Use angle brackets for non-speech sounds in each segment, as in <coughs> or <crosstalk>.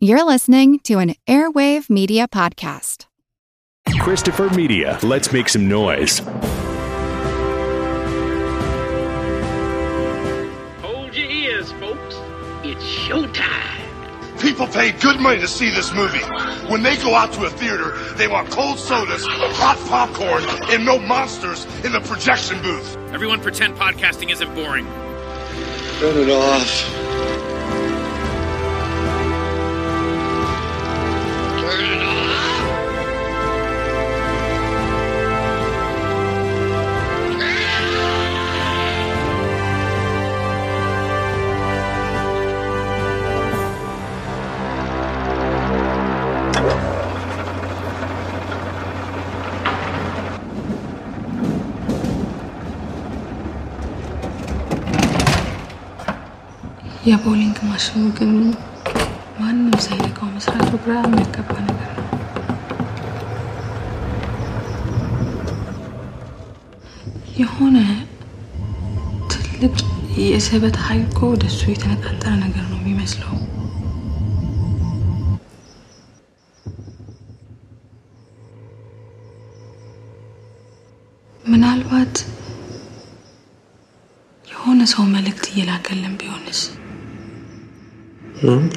You're listening to an Airwave Media Podcast. Christopher Media, let's make some noise. Hold your ears, folks. It's showtime. People pay good money to see this movie. When they go out to a theater, they want cold sodas, hot popcorn, and no monsters in the projection booth. Everyone pretend podcasting isn't boring. Turn it off. የቦሊንግ ማሽኑ ግን ማንም ሳይነካው መስራቱ ግራ የሚያጋባ ነገር ነው። የሆነ ትልቅ የስበት ኃይል እኮ ወደሱ የተነጣጠረ ነገር ነው የሚመስለው። ምናልባት የሆነ ሰው መልእክት እየላከልን ቢሆንስ? No?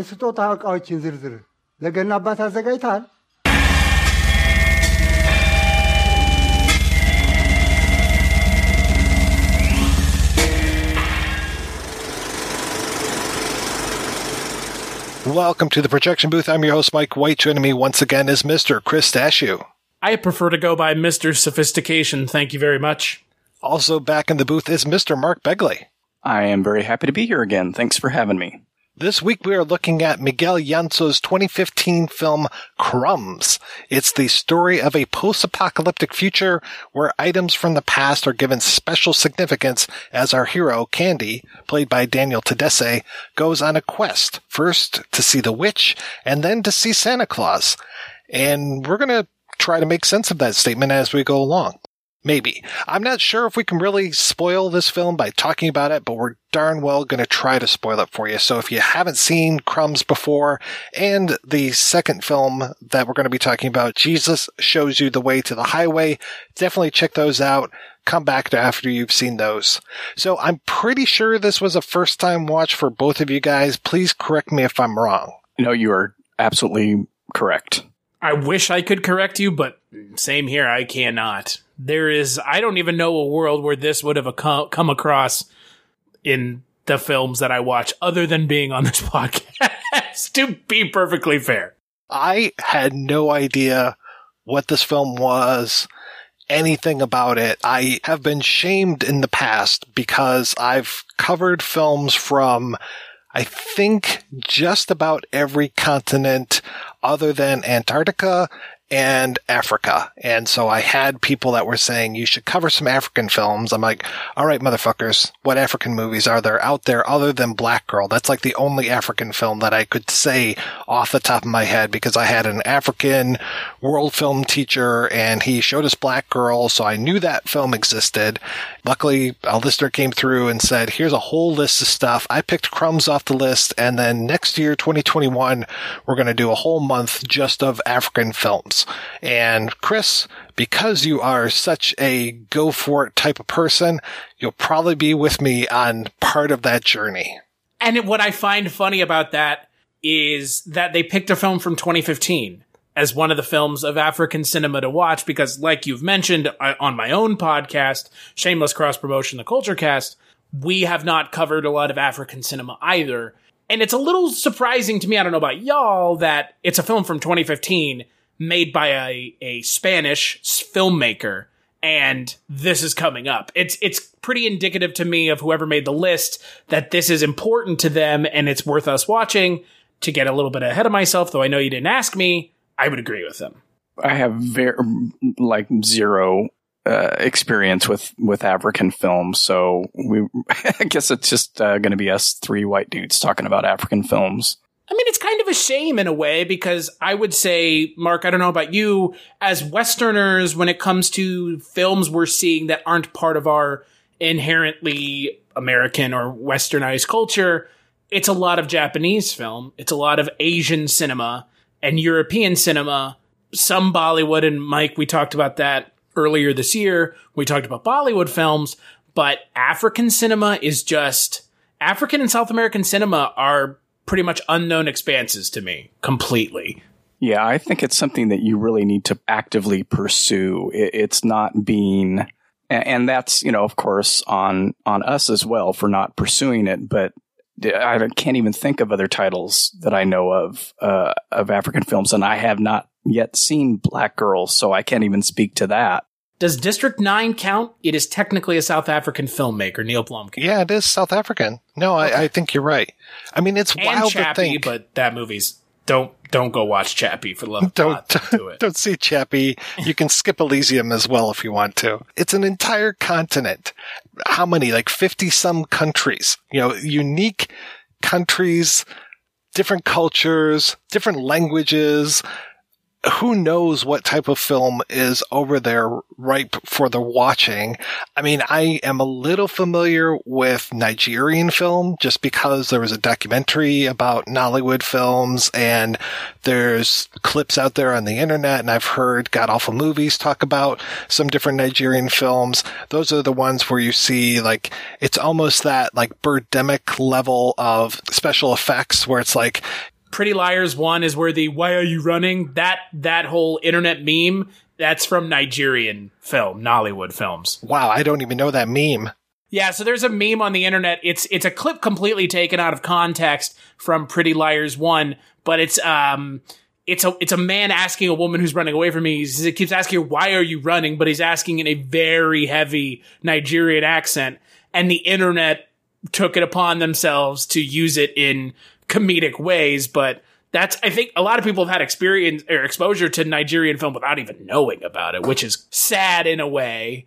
የስጦታ ዝርዝር ለገና አባት አዘጋጅተሃል? Welcome to the projection booth. I'm your host, Mike White. Joining me once again is Mr. Chris Stachiw. I prefer to go by Mr. Sophistication. Thank you very much. Also, back in the booth is Mr. Mark Begley. I am very happy to be here again. Thanks for having me. This week we are looking at Miguel Llanso's 2015 film Crumbs. It's the story of a post-apocalyptic future where items from the past are given special significance as our hero, Candy, played by Daniel Tadesse, goes on a quest, first to see the witch and then to see Santa Claus. And we're going to try to make sense of that statement as we go along. Maybe. I'm not sure if we can really spoil this film by talking about it, but we're darn well going to try to spoil it for you. So if you haven't seen Crumbs before and the second film that we're going to be talking about, Jesus shows you the way to the highway, definitely check those out. Come back to after you've seen those. So I'm pretty sure this was a first time watch for both of you guys. Please correct me if I'm wrong. No, you are absolutely correct. I wish I could correct you, but same here. I cannot. There is, I don't even know a world where this would have co- come across in the films that I watch other than being on this <laughs> podcast, to be perfectly fair. I had no idea what this film was, anything about it. I have been shamed in the past because I've covered films from I think just about every continent other than Antarctica and Africa. And so I had people that were saying you should cover some African films. I'm like, all right, motherfuckers, what African movies are there out there other than Black Girl? That's like the only African film that I could say off the top of my head because I had an African world film teacher and he showed us Black Girl. So I knew that film existed. Luckily, a listener came through and said, here's a whole list of stuff. I picked crumbs off the list. And then next year, 2021, we're going to do a whole month just of African films. And Chris, because you are such a go for it type of person, you'll probably be with me on part of that journey. And what I find funny about that is that they picked a film from 2015 as one of the films of African cinema to watch because, like you've mentioned I, on my own podcast, Shameless Cross Promotion, the Culture Cast, we have not covered a lot of African cinema either. And it's a little surprising to me, I don't know about y'all, that it's a film from 2015 made by a, a Spanish filmmaker and this is coming up. It's it's pretty indicative to me of whoever made the list that this is important to them and it's worth us watching. To get a little bit ahead of myself, though I know you didn't ask me, I would agree with them. I have very like zero uh, experience with with African films, so we <laughs> I guess it's just uh, going to be us three white dudes talking about African films. I mean, it's kind of a shame in a way because I would say, Mark, I don't know about you, as Westerners, when it comes to films we're seeing that aren't part of our inherently American or Westernized culture, it's a lot of Japanese film, it's a lot of Asian cinema and European cinema, some Bollywood. And Mike, we talked about that earlier this year. We talked about Bollywood films, but African cinema is just African and South American cinema are pretty much unknown expanses to me completely. Yeah, I think it's something that you really need to actively pursue. It's not being, and that's, you know, of course on, on us as well for not pursuing it, but I can't even think of other titles that I know of uh, of African films, and I have not yet seen Black Girls, so I can't even speak to that. Does District Nine count? It is technically a South African filmmaker, Neil Blomkamp. Yeah, it is South African. No, okay. I, I, think you're right. I mean, it's and wild Chappie, to think, but that movie's don't don't go watch Chappie for the love. Don't God, don't, do <laughs> it. don't see Chappie. You can skip Elysium as well if you want to. It's an entire continent. How many? Like fifty some countries. You know, unique countries, different cultures, different languages, who knows what type of film is over there ripe for the watching. I mean, I am a little familiar with Nigerian film just because there was a documentary about Nollywood films and there's clips out there on the internet and I've heard God Awful Movies talk about some different Nigerian films. Those are the ones where you see like, it's almost that like birdemic level of special effects where it's like, Pretty Liars one is where the "Why are you running?" that that whole internet meme that's from Nigerian film, Nollywood films. Wow, I don't even know that meme. Yeah, so there's a meme on the internet. It's it's a clip completely taken out of context from Pretty Liars one, but it's um it's a it's a man asking a woman who's running away from me. He's, He keeps asking her, "Why are you running?" But he's asking in a very heavy Nigerian accent, and the internet took it upon themselves to use it in comedic ways, but that's I think a lot of people have had experience or exposure to Nigerian film without even knowing about it, which is sad in a way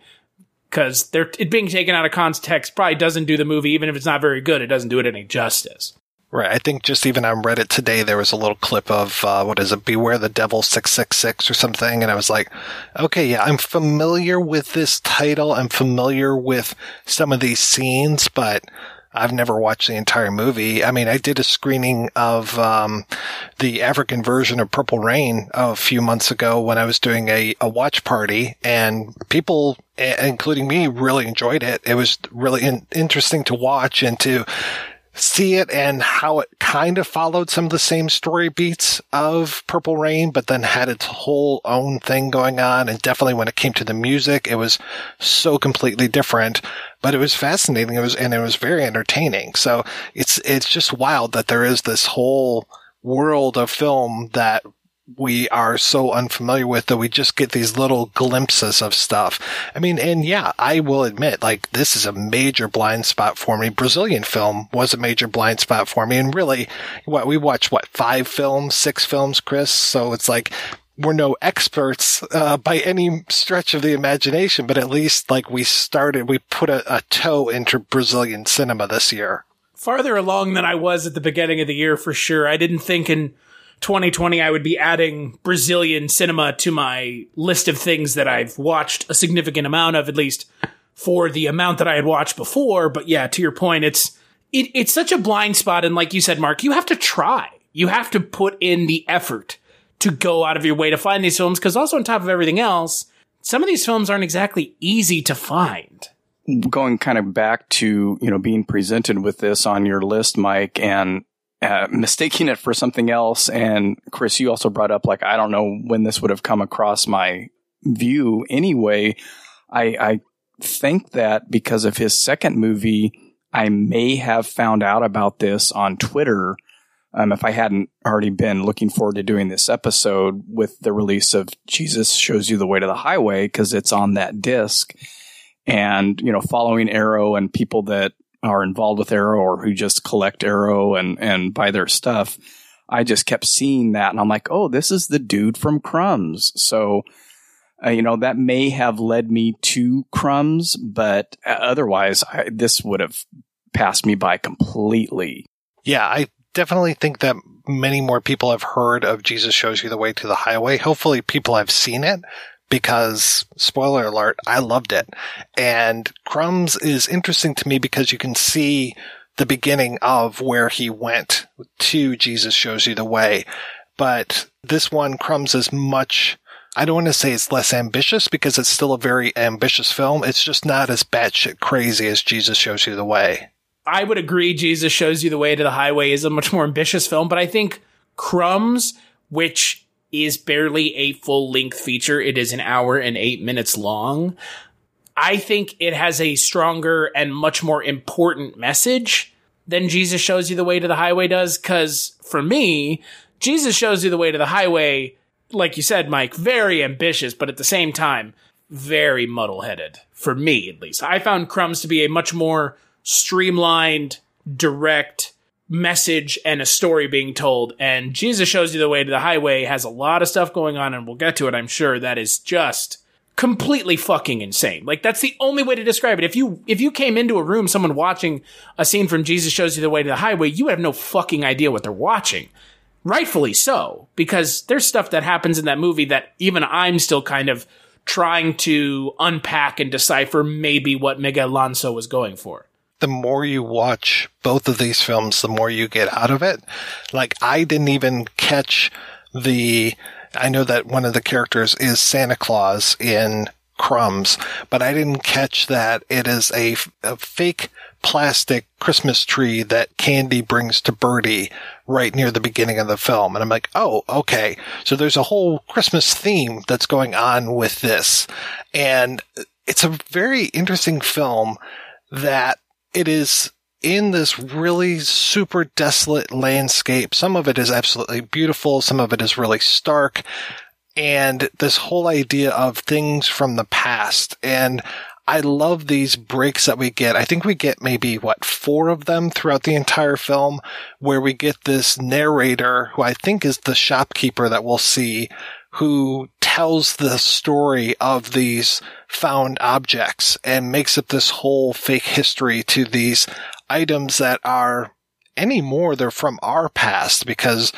because they're it being taken out of context probably doesn't do the movie even if it's not very good. It doesn't do it any justice. Right. I think just even on Reddit today, there was a little clip of, uh, what is it? Beware the Devil 666 or something. And I was like, okay, yeah, I'm familiar with this title. I'm familiar with some of these scenes, but I've never watched the entire movie. I mean, I did a screening of um, the African version of Purple Rain a few months ago when I was doing a, a watch party, and people, including me, really enjoyed it. It was really in- interesting to watch and to see it and how it kind of followed some of the same story beats of Purple Rain, but then had its whole own thing going on. And definitely when it came to the music, it was so completely different, but it was fascinating. It was, and it was very entertaining. So it's, it's just wild that there is this whole world of film that we are so unfamiliar with that we just get these little glimpses of stuff. I mean, and yeah, I will admit, like, this is a major blind spot for me. Brazilian film was a major blind spot for me. And really, what we watched, what, five films, six films, Chris? So it's like, we're no experts uh, by any stretch of the imagination, but at least like we started, we put a, a toe into Brazilian cinema this year. Farther along than I was at the beginning of the year, for sure. I didn't think in 2020, I would be adding Brazilian cinema to my list of things that I've watched a significant amount of, at least for the amount that I had watched before. But yeah, to your point, it's, it, it's such a blind spot. And like you said, Mark, you have to try. You have to put in the effort to go out of your way to find these films. Cause also on top of everything else, some of these films aren't exactly easy to find. going kind of back to, you know, being presented with this on your list, Mike, and uh, <laughs> mistaking it for something else. And Chris, you also brought up, like, I don't know when this would have come across my view anyway. I, I think that because of his second movie, I may have found out about this on Twitter. Um, if I hadn't already been looking forward to doing this episode with the release of Jesus Shows You the Way to the Highway, because it's on that disc. And, you know, following Arrow and people that are involved with Arrow or who just collect Arrow and, and buy their stuff, I just kept seeing that. And I'm like, oh, this is the dude from Crumbs. So, uh, you know, that may have led me to Crumbs, but uh, otherwise, I, this would have passed me by completely. Yeah, I definitely think that many more people have heard of Jesus Shows You the Way to the Highway. Hopefully, people have seen it because, spoiler alert, I loved it. And Crumbs is interesting to me because you can see the beginning of where he went to Jesus Shows You the Way. But this one, Crumbs, is much I don't want to say it's less ambitious because it's still a very ambitious film. It's just not as batshit crazy as Jesus Shows You the Way. I would agree. Jesus Shows You the Way to the Highway is a much more ambitious film, but I think Crumbs, which is barely a full length feature, it is an hour and eight minutes long. I think it has a stronger and much more important message than Jesus Shows You the Way to the Highway does. Cause for me, Jesus Shows You the Way to the Highway like you said, Mike, very ambitious, but at the same time, very muddle headed. For me, at least. I found Crumbs to be a much more streamlined, direct message and a story being told. And Jesus Shows You the Way to the Highway has a lot of stuff going on, and we'll get to it, I'm sure, that is just completely fucking insane. Like that's the only way to describe it. If you if you came into a room, someone watching a scene from Jesus Shows You the Way to the Highway, you have no fucking idea what they're watching rightfully so, because there's stuff that happens in that movie that even I'm still kind of trying to unpack and decipher maybe what Miguel Llanso was going for. The more you watch both of these films, the more you get out of it. Like, I didn't even catch the, I know that one of the characters is Santa Claus in Crumbs, but I didn't catch that it is a, a fake plastic Christmas tree that Candy brings to Birdie right near the beginning of the film. And I'm like, oh, okay. So there's a whole Christmas theme that's going on with this. And it's a very interesting film that it is in this really super desolate landscape. Some of it is absolutely beautiful. Some of it is really stark. And this whole idea of things from the past. And I love these breaks that we get. I think we get maybe what four of them throughout the entire film where we get this narrator who I think is the shopkeeper that we'll see who tells the story of these found objects and makes up this whole fake history to these items that are anymore they're from our past because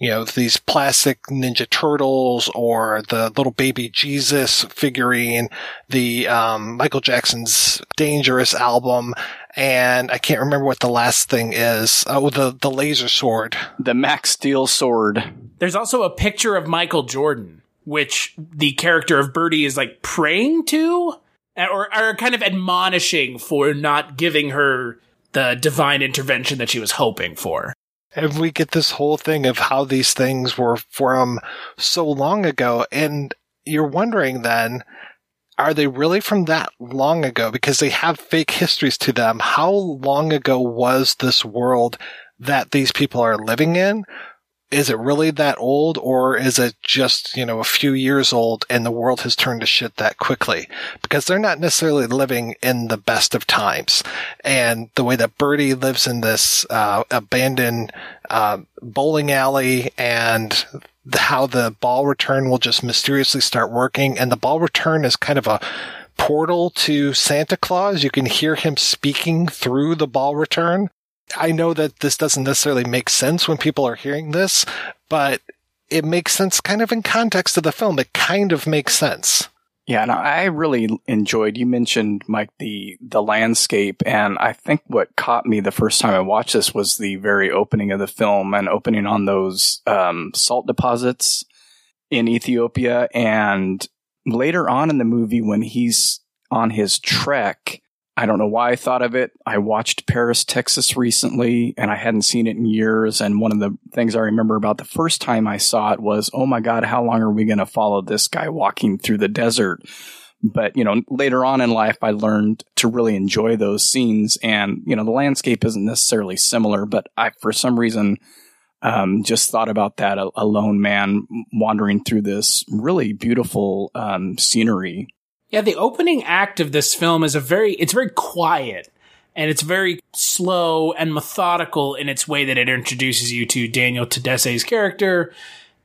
you know, these plastic Ninja Turtles or the little baby Jesus figurine, the um, Michael Jackson's Dangerous album, and I can't remember what the last thing is. Oh, the the laser sword, the Max Steel sword. There's also a picture of Michael Jordan, which the character of Birdie is like praying to, or, or kind of admonishing for not giving her the divine intervention that she was hoping for. And we get this whole thing of how these things were from so long ago. And you're wondering then, are they really from that long ago? Because they have fake histories to them. How long ago was this world that these people are living in? Is it really that old or is it just, you know, a few years old and the world has turned to shit that quickly? Because they're not necessarily living in the best of times. And the way that Birdie lives in this, uh, abandoned, uh, bowling alley and how the ball return will just mysteriously start working. And the ball return is kind of a, portal to Santa Claus. You can hear him speaking through the ball return. I know that this doesn't necessarily make sense when people are hearing this, but it makes sense kind of in context of the film. It kind of makes sense. Yeah, and I really enjoyed. You mentioned Mike the the landscape, and I think what caught me the first time I watched this was the very opening of the film and opening on those um, salt deposits in Ethiopia, and later on in the movie when he's on his trek I don't know why I thought of it. I watched Paris, Texas recently, and I hadn't seen it in years. And one of the things I remember about the first time I saw it was, oh my God, how long are we going to follow this guy walking through the desert? But, you know, later on in life, I learned to really enjoy those scenes. And, you know, the landscape isn't necessarily similar, but I, for some reason, um, just thought about that a, a, lone man wandering through this really beautiful um, scenery. Yeah, the opening act of this film is a very it's very quiet and it's very slow and methodical in its way that it introduces you to Daniel Tadesse's character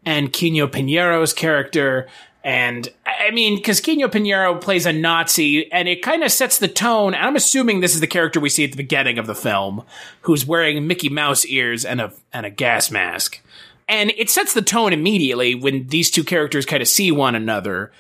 and Quino Piñero's character. And I mean, because Quino Piñero plays a Nazi, and it kind of sets the tone. I'm assuming this is the character we see at the beginning of the film, who's wearing Mickey Mouse ears and a and a gas mask. And it sets the tone immediately when these two characters kind of see one another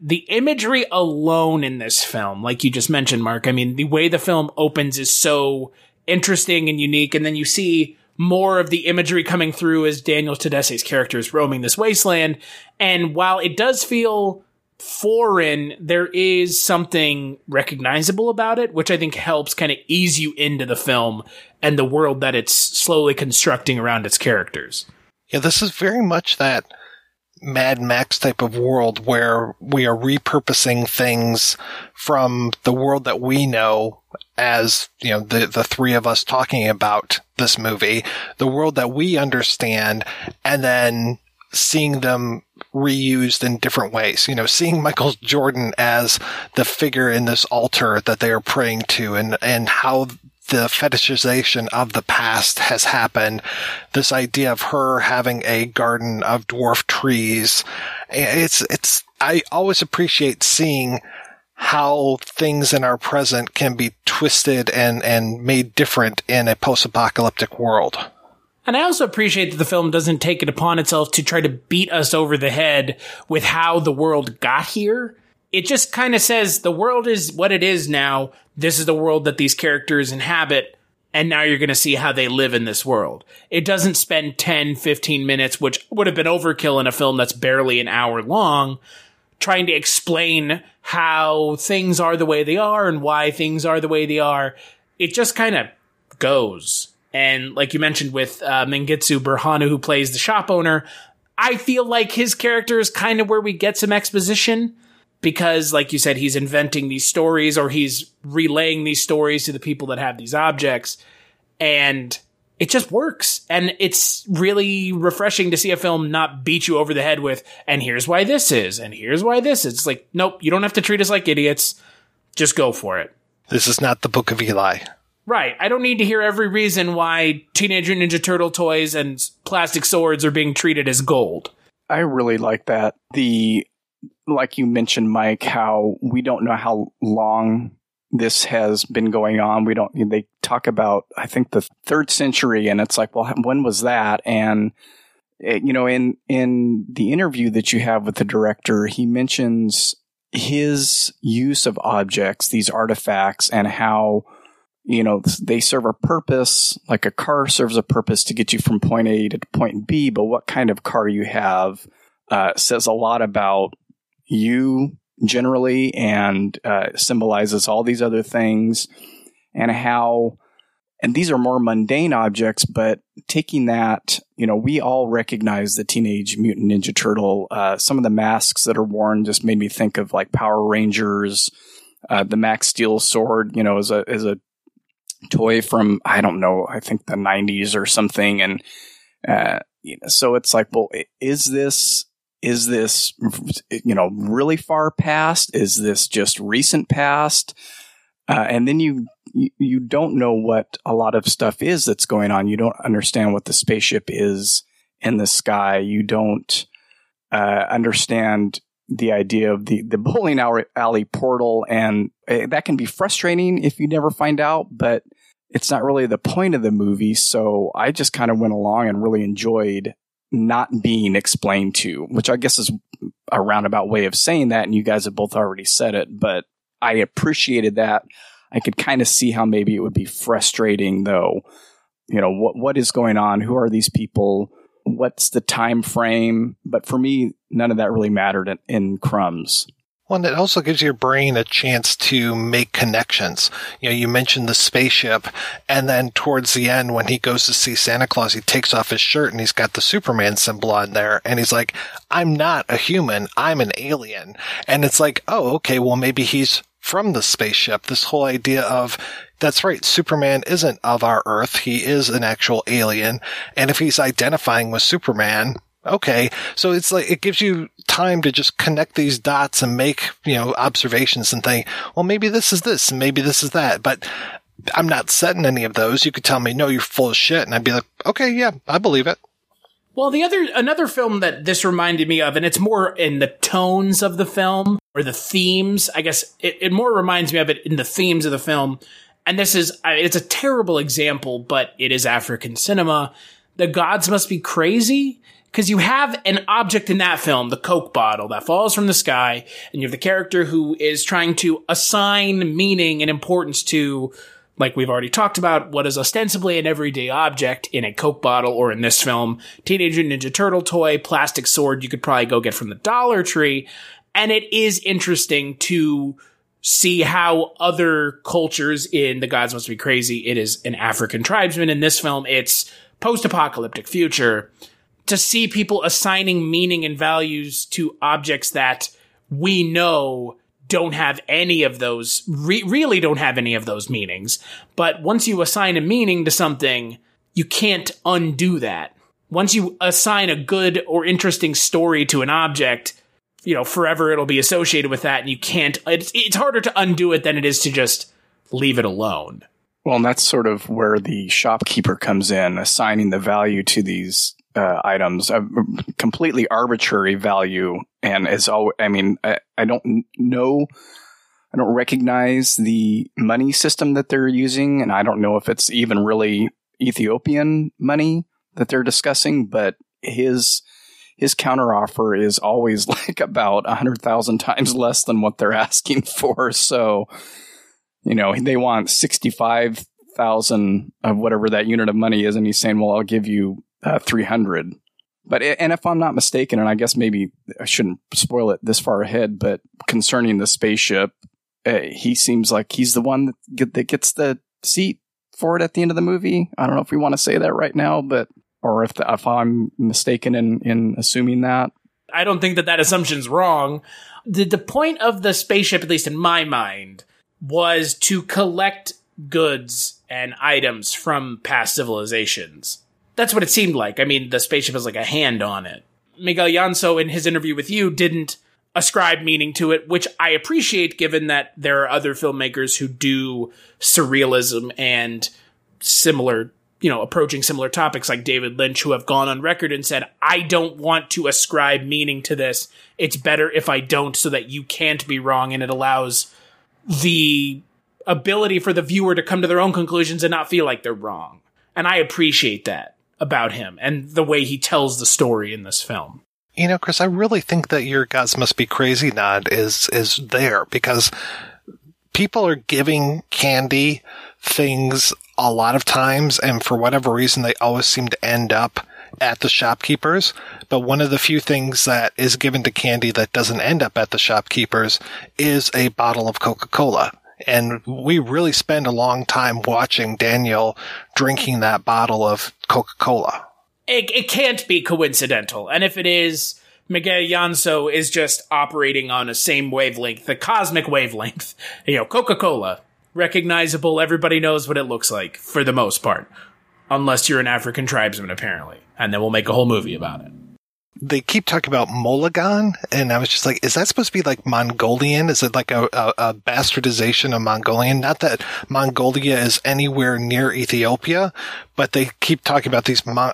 the imagery alone in this film, like you just mentioned, Mark, I mean, the way the film opens is so interesting and unique. And then you see more of the imagery coming through as Daniel Tadesse's character is roaming this wasteland. And while it does feel foreign, there is something recognizable about it, which I think helps kind of ease you into the film and the world that it's slowly constructing around its characters. Yeah, this is very much that Mad Max type of world where we are repurposing things from the world that we know as, you know, the, the three of us talking about this movie, the world that we understand, and then seeing them reused in different ways. You know, seeing <laughs> Michael Jordan as the figure in this altar that they are praying to and, and how the fetishization of the past has happened. This idea of her having a garden of dwarf trees. Eh, it's, it's, I always appreciate seeing how things in our present can be twisted and, and made different in a post-apocalyptic world. And I also appreciate that the film doesn't take it upon itself to try to beat us over the head with how the world got here it just kind of says the world is what it is now. This is the world that these characters inhabit. And now you're going to see how they live in this world. It doesn't spend 10, 15 minutes, which would have been overkill in a film that's barely an hour long, trying to explain how things are the way they are and why things are the way they are. It just kind of goes. And like you mentioned with uh, Mengistu Berhanu, who plays the shop owner, I feel like his character is kind of where we get some exposition because like you said he's inventing these stories or he's relaying these stories to the people that have these objects. And it just works. And it's really refreshing to see a film not beat you over the head with and here's why this is and here's why this is. It's like nope you don't have to treat us like idiots. Just go for it. This is not the book of eli. Right. I don't need to hear every reason why teenage ninja turtle toys and plastic swords are being treated as gold. I really like that. The like you mentioned, Mike, how we don't know how long this has been going on. We don't, they talk about, I think the third century and it's like, well, when was that? And, eh, you know, in, in the interview that you have with the director, he mentions his use of objects, these artifacts and how, you know, they serve a purpose, like a car serves a purpose to get you from point A to point B, but what kind of car you have, uh, says a lot about you generally and uh, symbolizes all these other things and how and these are more mundane objects but taking that you know we all recognize the teenage mutant ninja turtle uh, some of the masks that are worn just made me think of like power rangers uh, the max steel sword you know is a is a toy from i don't know i think the 90s or something. And uh, you know, so it's like well is this is this, you know, really far past? Is this just recent past? Uh, and then you, you don't know what a lot of stuff is that's going on. You don't understand what the spaceship is in the sky. You don't uh, understand the idea of the the bowling alley portal, and uh, that can be frustrating if you never find out. But it's not really the point of the movie. So I just kind of went along and really enjoyed not being explained to, which I guess is a roundabout way of saying that. And you guys have both already said it, but I appreciated that. I could kind of see how maybe it would be frustrating though. You know, what, what is going on? Who are these people? What's the time frame? But for me, none of that really mattered in, in crumbs. Well, it also gives your brain a chance to make connections. You know, you mentioned the spaceship, and then towards the end, when he goes to see Santa Claus, he takes off his shirt and he's got the Superman symbol on there, and he's like, I'm not a human, I'm an alien. And it's like, oh, okay, well, maybe he's from the spaceship. This whole idea of, that's right, Superman isn't of our Earth, he is an actual alien, and if he's identifying with Superman, okay. So it's like, it gives you time to just connect these dots and make, you know, observations and think, well, maybe this is this and maybe this is that. But I'm not setting any of those. You could tell me, no, you're full of shit. And I'd be like, okay, yeah, I believe it. Well, the other, another film that this reminded me of, and it's more in the tones of the film or the themes, I guess it, it more reminds me of it in the themes of the film. And this is, it's a terrible example, but it is African cinema. The gods must be crazy because you have an object in that film, the Coke bottle that falls from the sky, and you have the character who is trying to assign meaning and importance to, like we've already talked about, what is ostensibly an everyday object in a Coke bottle, or in this film, Teenage Ninja Turtle toy, plastic sword you could probably go get from the Dollar Tree. And it is interesting to see how other cultures in The Gods Must Be Crazy, it is an African tribesman. In this film, it's post-apocalyptic future to see people assigning meaning and values to objects that we know don't have any of those, re- really don't have any of those meanings. But once you assign a meaning to something, you can't undo that. Once you assign a good or interesting story to an object, you know, forever it'll be associated with that and you can't, it's, it's harder to undo it than it is to just leave it alone. Well, and that's sort of where the shopkeeper comes in, assigning the value to these uh, items, a completely arbitrary value, and as all, I mean, I, I don't know, I don't recognize the money system that they're using, and I don't know if it's even really Ethiopian money that they're discussing, but his his counteroffer is always <laughs> like about a hundred thousand times less than what they're asking for. So, you know, they want sixty five thousand of whatever that unit of money is, and he's saying, "Well, I'll give you uh, 300. But and if I'm not mistaken, and I guess maybe I shouldn't spoil it this far ahead, but concerning the spaceship, uh, he seems like he's the one that, get, that gets the seat for it at the end of the movie. I don't know if we want to say that right now, but or if the, if I'm mistaken in in assuming that. I don't think that that assumption's wrong. The the point of the spaceship, at least in my mind, was to collect goods and items from past civilizations that's what it seemed like. I mean, the spaceship has like a hand on it. Miguel Llanso, in his interview with you, didn't ascribe meaning to it, which I appreciate given that there are other filmmakers who do surrealism and similar, you know, approaching similar topics like David Lynch who have gone on record and said, I don't want to ascribe meaning to this. It's better if I don't so that you can't be wrong and it allows the ability for the viewer to come to their own conclusions and not feel like they're wrong. And I appreciate that about him and the way he tells the story in this film. You know, Chris, I really think that your gods must be crazy nod is is there because people are giving candy things a lot of times and for whatever reason they always seem to end up at the shopkeepers. But one of the few things that is given to candy that doesn't end up at the shopkeepers is a bottle of Coca-Cola. And we really spend a long time watching Daniel drinking that bottle of Coca Cola. It, it can't be coincidental. And if it is, Miguel Llanso is just operating on a same wavelength, the cosmic wavelength. You know, Coca Cola, recognizable, everybody knows what it looks like for the most part. Unless you're an African tribesman, apparently. And then we'll make a whole movie about it they keep talking about Molagan, and I was just like, is that supposed to be like Mongolian? Is it like a, a, a, bastardization of Mongolian? Not that Mongolia is anywhere near Ethiopia, but they keep talking about these Mo-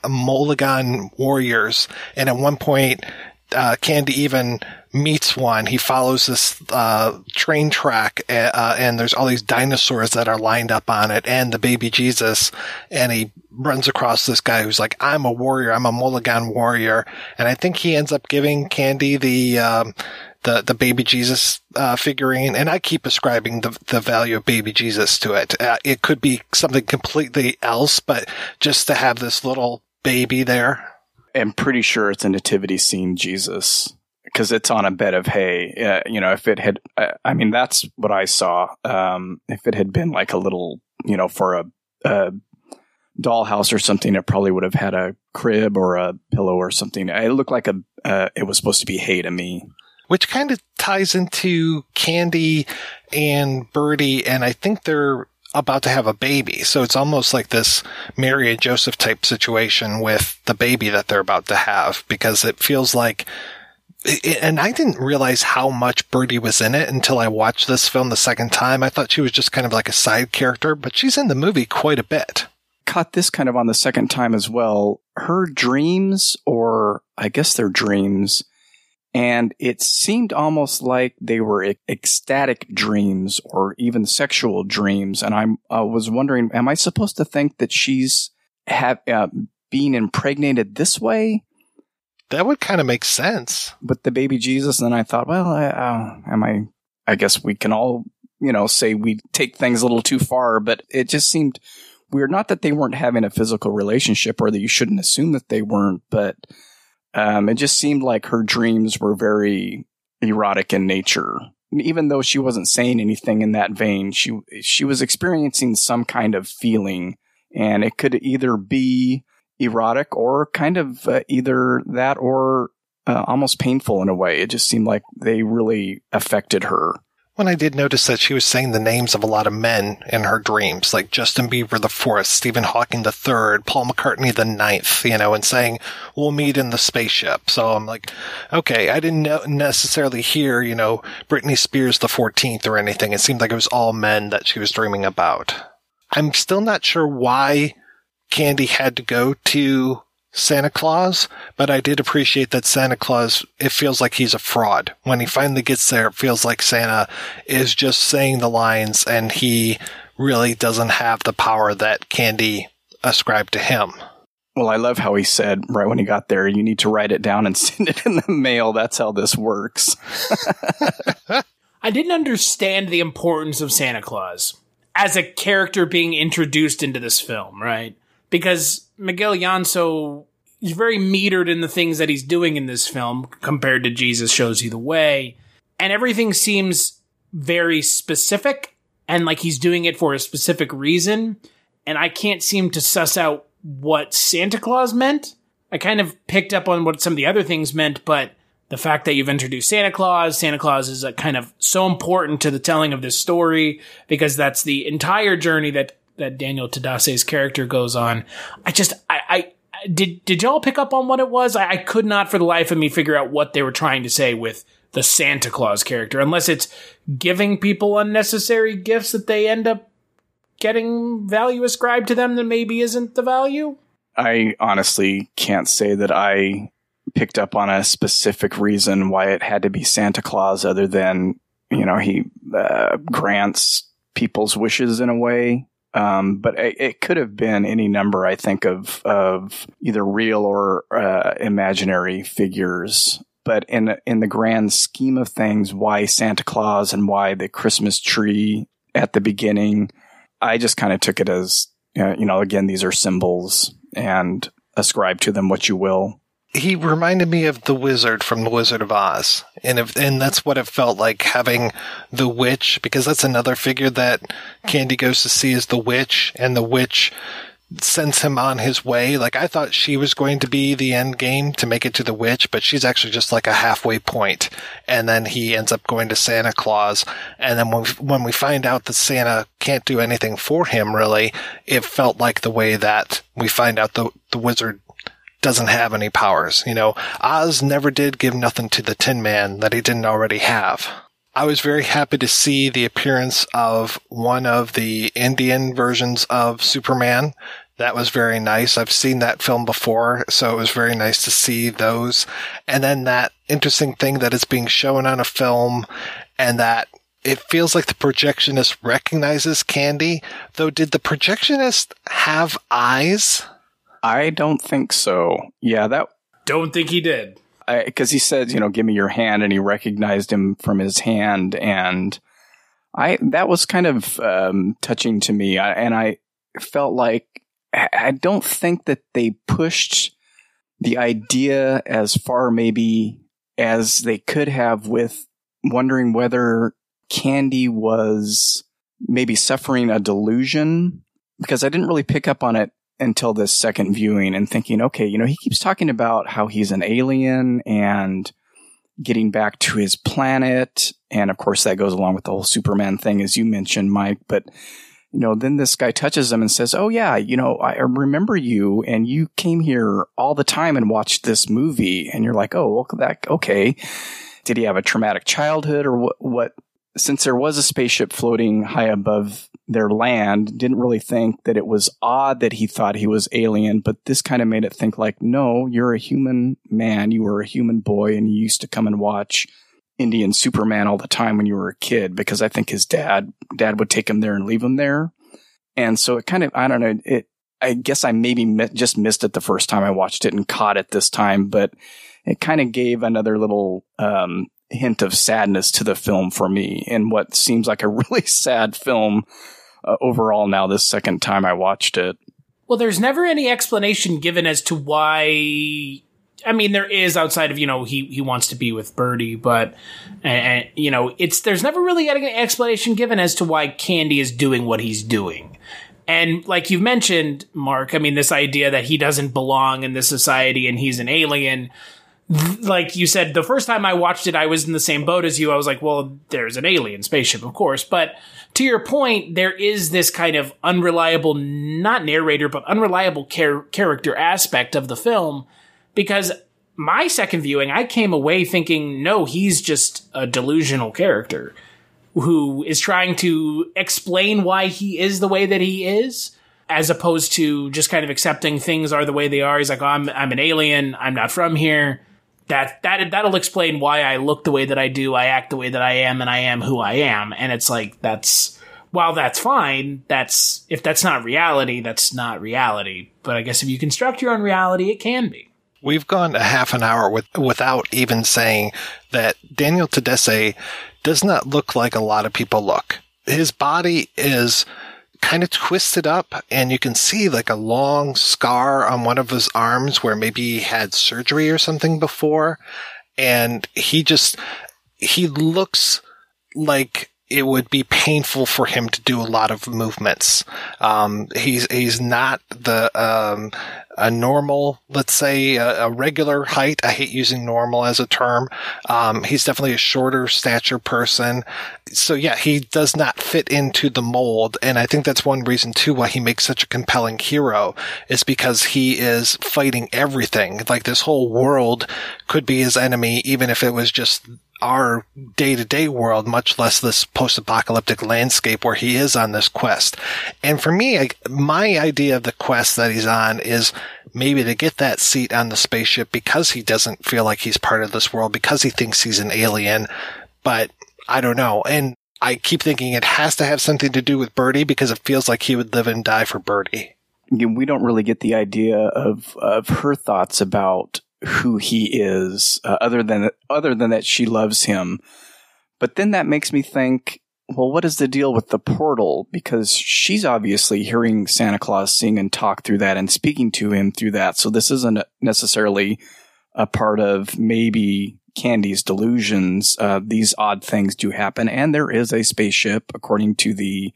warriors. And at one point, uh, Candy even meets one. He follows this uh, train track, uh, and there's all these dinosaurs that are lined up on it, and the baby Jesus. And he runs across this guy who's like, "I'm a warrior. I'm a Molagan warrior." And I think he ends up giving Candy the um, the the baby Jesus uh, figurine. And I keep ascribing the the value of baby Jesus to it. Uh, it could be something completely else, but just to have this little baby there. I'm pretty sure it's a nativity scene Jesus because it's on a bed of hay. Uh, you know, if it had, uh, I mean, that's what I saw. Um, if it had been like a little, you know, for a, a dollhouse or something, it probably would have had a crib or a pillow or something. It looked like a, uh, it was supposed to be hay to me. Which kind of ties into Candy and Birdie, and I think they're about to have a baby. So it's almost like this Mary and Joseph type situation with the baby that they're about to have because it feels like and I didn't realize how much Birdie was in it until I watched this film the second time. I thought she was just kind of like a side character, but she's in the movie quite a bit. Caught this kind of on the second time as well. Her dreams, or I guess they're dreams, and it seemed almost like they were ecstatic dreams or even sexual dreams. And I uh, was wondering, am I supposed to think that she's have uh, being impregnated this way? That would kind of make sense with the baby Jesus. And then I thought, well, uh, am I? I guess we can all, you know, say we take things a little too far, but it just seemed weird. Not that they weren't having a physical relationship, or that you shouldn't assume that they weren't, but um, it just seemed like her dreams were very erotic in nature. Even though she wasn't saying anything in that vein, she she was experiencing some kind of feeling, and it could either be erotic or kind of uh, either that or uh, almost painful in a way. It just seemed like they really affected her. When I did notice that she was saying the names of a lot of men in her dreams, like Justin Bieber the fourth, Stephen Hawking the third, Paul McCartney the ninth, you know, and saying we'll meet in the spaceship. So I'm like, okay, I didn't necessarily hear, you know, Britney Spears the fourteenth or anything. It seemed like it was all men that she was dreaming about. I'm still not sure why Candy had to go to Santa Claus, but I did appreciate that Santa Claus, it feels like he's a fraud. When he finally gets there, it feels like Santa is just saying the lines and he really doesn't have the power that Candy ascribed to him. Well, I love how he said right when he got there, you need to write it down and <laughs> send it in the mail. That's how this works. <laughs> I didn't understand the importance of Santa Claus as a character being introduced into this film, right? Because Miguel Llanso is very metered in the things that he's doing in this film compared to Jesus Shows You the Way. And everything seems very specific and like he's doing it for a specific reason. And I can't seem to suss out what Santa Claus meant. I kind of picked up on what some of the other things meant, but the fact that you've introduced Santa Claus, Santa Claus is a kind of so important to the telling of this story because that's the entire journey that that Daniel Tadesse's character goes on. I just, I, I did, did y'all pick up on what it was? I, I could not for the life of me figure out what they were trying to say with the Santa Claus character, unless it's giving people unnecessary gifts that they end up getting value ascribed to them that maybe isn't the value. I honestly can't say that I picked up on a specific reason why it had to be Santa Claus other than, you know, he uh, grants people's wishes in a way. Um, but it, it, could have been any number, I think, of of either real or uh, imaginary figures. But in in the grand scheme of things, why Santa Claus and why the Christmas tree at the beginning, I just kind of took it as you know, again, these are symbols and ascribe to them what you will he reminded me of the wizard from the Wizard of Oz, and if, and that's what it felt like having the witch because that's another figure that Candy goes to see is the witch, and the witch sends him on his way. Like I thought she was going to be the end game to make it to the witch, but she's actually just like a halfway. And then he ends up going to Santa Claus. And then when we, when we find out that Santa can't do anything for him, really, it felt like the way that we find out the the wizard doesn't have any powers. You know, Oz never did give nothing to the Tin Man that he didn't already have. I was very happy to see the appearance of one of the Indian versions of Superman. That was very nice. I've seen that film before, so it was very nice to see those. And then that interesting thing that is being shown on a film and that it feels like the projectionist recognizes Candy, though did the projectionist have eyes? I don't think so. Yeah, that. Don't think he did. Because he said, you know, give me your hand, and he recognized him from his hand, and I that was kind of um, touching to me, I, and I felt like I don't think that they pushed the idea as far maybe as they could have with wondering whether Candy was maybe suffering a delusion because I didn't really pick up on it until this second viewing and thinking, okay, you know, he keeps talking about how he's an alien and getting back to his planet. And of course, that goes along with the whole Superman thing, as you mentioned, Mike. But, you know, then this guy touches him and says, Oh, yeah, you know, I remember you and you came here all the time and watched this movie. And you're like, Oh, well, that, okay. Did he have a traumatic childhood or what? what since there was a spaceship floating high above their land, didn't really think that it was odd that he thought he was alien, but this kind of made it think like, no, you're a human man, you were a human boy, and you used to come and watch Indian Superman all the time when you were a kid, because I think his dad dad would take him there and leave him there. And so it kind of, I don't know, it, I guess I maybe mi- just missed it the first time I watched it and caught it this time, but it kind of gave another little, um, hint of sadness to the film for me in what seems like a <laughs> really sad film uh, overall now this second time I watched it. Well, there's never any explanation given as to why. I mean, there is outside of you know he he wants to be with Birdie, but and, you know it's there's never really an explanation given as to why Candy is doing what he's doing. And like you've mentioned, Mark, I mean, this idea that he doesn't belong in this society and he's an alien like you said, the first time I watched it, I was in the same boat as you. I was like, well, there's an alien spaceship, of course. But to your point, there is this kind of unreliable, not narrator, but unreliable char- character aspect of the film because my second viewing, I came away thinking, no, he's just a delusional character who is trying to explain why he is the way that he is as opposed to just kind of accepting things are the way they are. He's like, oh, I'm, I'm an alien. I'm not from here that that that'll explain why I look the way that I do, I act the way that I am, and I am who I am. And it's like that's while that's fine, that's if that's not reality, that's not reality. But I guess if you construct your own reality, it can be. We've gone a half an hour with, without even saying that Daniel Tadesse does not look like a lot of people look. His body is kind of twisted up and you can see like a long scar on one of his arms where maybe he had surgery or something before. And he just, he looks like it would be painful for him to do a lot of movements. Um, he's he's not the um, a normal, let's say a, a, regular height. I hate using normal as a term. Um, he's definitely a shorter stature person. So yeah, he does not fit into the mold, and I think that's one reason too why he makes such a compelling hero is because he is fighting everything. Like this whole world could be his enemy, even if it was just our day to day world, much less this post apocalyptic landscape where he is on this quest. And for me, I, my idea of the quest that he's on is maybe to get that seat on the spaceship because he doesn't feel like he's part of this world, because he thinks he's an alien. But I don't know. And I keep thinking it has to have something to do with Birdie because it feels like he would live and die for Birdie. We don't really get the idea of, of her thoughts about who he is, uh, other than other than that she loves him. But then that makes me think, well, what is the deal with the portal? Because she's obviously hearing Santa Claus sing and talk through that and speaking to him through that. So this isn't necessarily a part of maybe Candy's delusions. Uh, these odd things do happen, and there is a spaceship, according to the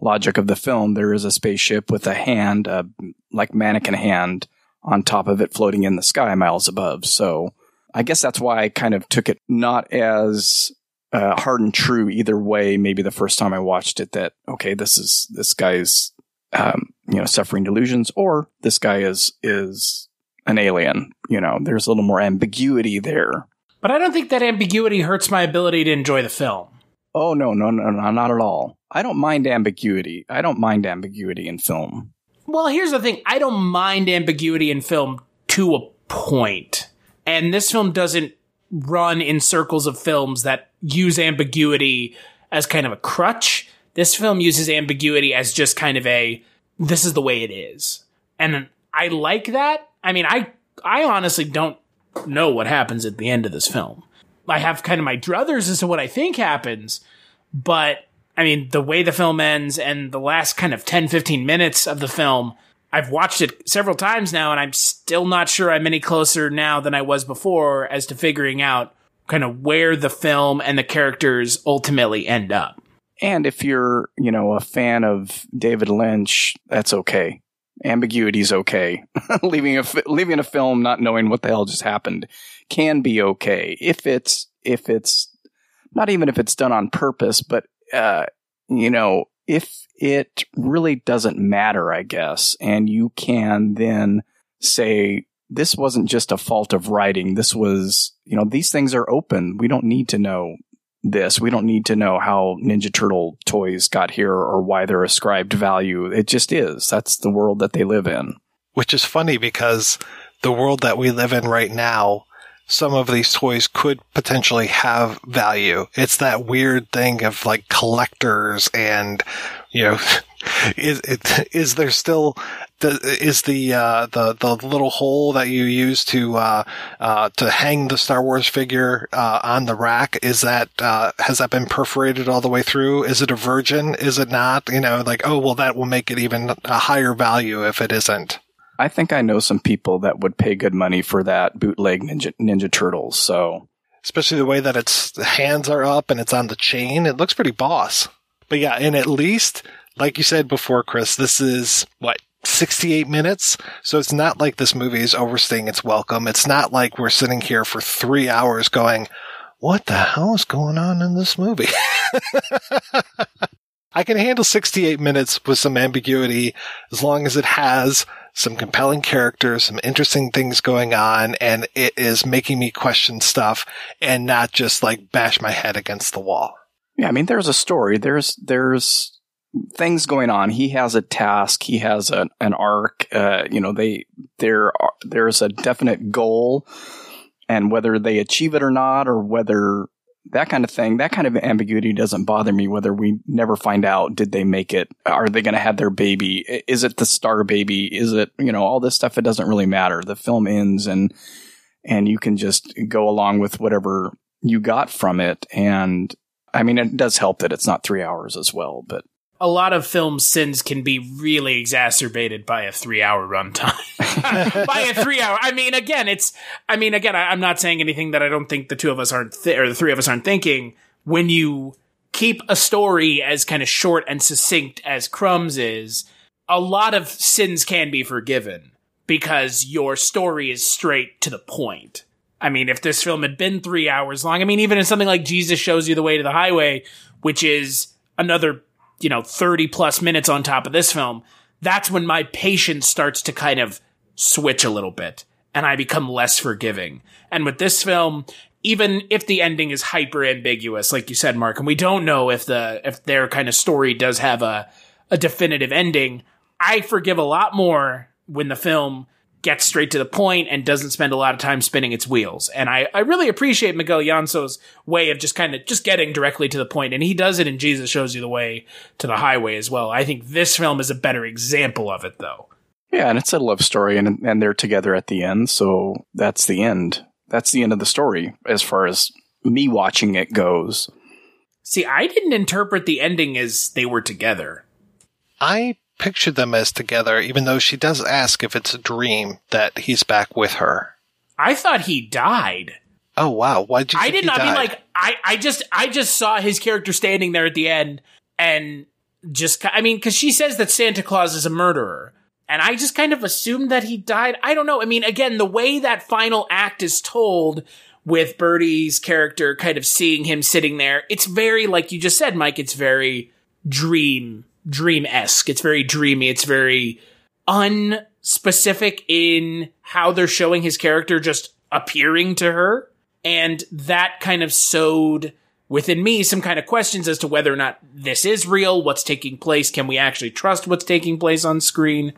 logic of the film. There is a spaceship with a hand, uh, like mannequin hand, on top of it floating in the sky miles above. So I guess that's why I kind of took it not as uh, hard and true either way. Maybe the first time I watched it that, okay, this is, this guy's, um, you know, suffering delusions or this guy is, is an alien. You know, there's a little more ambiguity there. But I don't think that ambiguity hurts my ability to enjoy the film. Oh, no, no, no, no, not at all. I don't mind ambiguity. I don't mind ambiguity in film. Well, here's the thing. I don't mind ambiguity in film to a point. And this film doesn't run in circles of films that use ambiguity as kind of a crutch. This film uses ambiguity as just kind of a, this is the way it is. And I like that. I mean, I, I honestly don't know what happens at the end of this film. I have kind of my druthers as to what I think happens, but I mean, the way the film ends and the last kind of 10, 15 minutes of the film, I've watched it several times now and I'm still not sure I'm any closer now than I was before as to figuring out kind of where the film and the characters ultimately end up. And if you're, you know, a fan of David Lynch, that's okay. Ambiguity's okay. <laughs> leaving a leaving a film not knowing what the hell just happened can be okay if it's if it's not even if it's done on purpose, but uh, you know, if it really doesn't matter, I guess, and you can then say this wasn't just a fault of writing. This was, you know, these things are open. We don't need to know this. We don't need to know how Ninja Turtle toys got here or why they're ascribed value. It just is. That's the world that they live in. Which is funny because the world that we live in right now, some of these toys could potentially have value. It's that weird thing of like collectors and, you know, <laughs> is <laughs> is there still is the uh, the the little hole that you use to uh, uh, to hang the Star Wars figure uh, on the rack is that uh, has that been perforated all the way through? Is it a virgin? Is it not? You know, like oh well, that will make it even a higher value if it isn't. I think I know some people that would pay good money for that bootleg Ninja Ninja Turtles. So especially the way that its hands are up and it's on the chain, it looks pretty boss. But yeah, and at least like you said before, Chris, this is what 68 minutes. So it's not like this movie is overstaying its welcome. It's not like we're sitting here for three hours going, what the hell is going on in this movie? <laughs> I can handle 68 minutes with some ambiguity as long as it has some compelling characters, some interesting things going on, and it is making me question stuff and not just like bash my head against the wall. Yeah, I mean, there's a story. There's, there's things going on. He has a task. He has a, an arc. Uh, you know, they there are, there's a definite goal, and whether they achieve it or not, or whether that kind of thing, that kind of ambiguity doesn't bother me. Whether we never find out, did they make it? Are they going to have their baby? Is it the star baby? Is it you know all this stuff? It doesn't really matter. The film ends, and and you can just go along with whatever you got from it. And I mean, it does help that it's not three hours as well, but a lot of film sins can be really exacerbated by a three hour runtime. <laughs> by a three hour. I mean, again, it's, I mean, again, I, am not saying anything that I don't think the two of us aren't, th- or the three of us aren't thinking. When you keep a story as kind of short and succinct as Crumbs is, a lot of sins can be forgiven because your story is straight to the point. I mean, if this film had been three hours long, I mean, even in something like Jesus Shows You the Way to the Highway, which is another you know, 30 plus minutes on top of this film, that's when my patience starts to kind of switch a little bit and I become less forgiving. And with this film, even if the ending is hyper ambiguous, like you said, Mark, and we don't know if the, if their kind of story does have a, a definitive ending, I forgive a lot more when the film gets straight to the point and doesn't spend a lot of time spinning its wheels. And I, I really appreciate Miguel Llanso's way of just kind of just getting directly to the point. And he does it in Jesus Shows You the Way to the Highway as well. I think this film is a better example of it though. Yeah, and it's a love story and and they're together at the end, so that's the end. That's the end of the story as far as me watching it goes. See, I didn't interpret the ending as they were together. I picture them as together, even though she does ask if it's a dream that he's back with her. I thought he died. Oh wow! Why did you? I did not I mean like I. I just I just saw his character standing there at the end and just I mean because she says that Santa Claus is a murderer. And I just kind of assumed that he died. I don't know. I mean, again, the way that final act is told with Birdie's character kind of seeing him sitting there, it's very, like you just said, Mike, it's very dream dream esque. It's very dreamy. It's very unspecific in how they're showing his character just appearing to her. And that kind of sowed within me some kind of questions as to whether or not this is real, what's taking place, can we actually trust what's taking place on screen?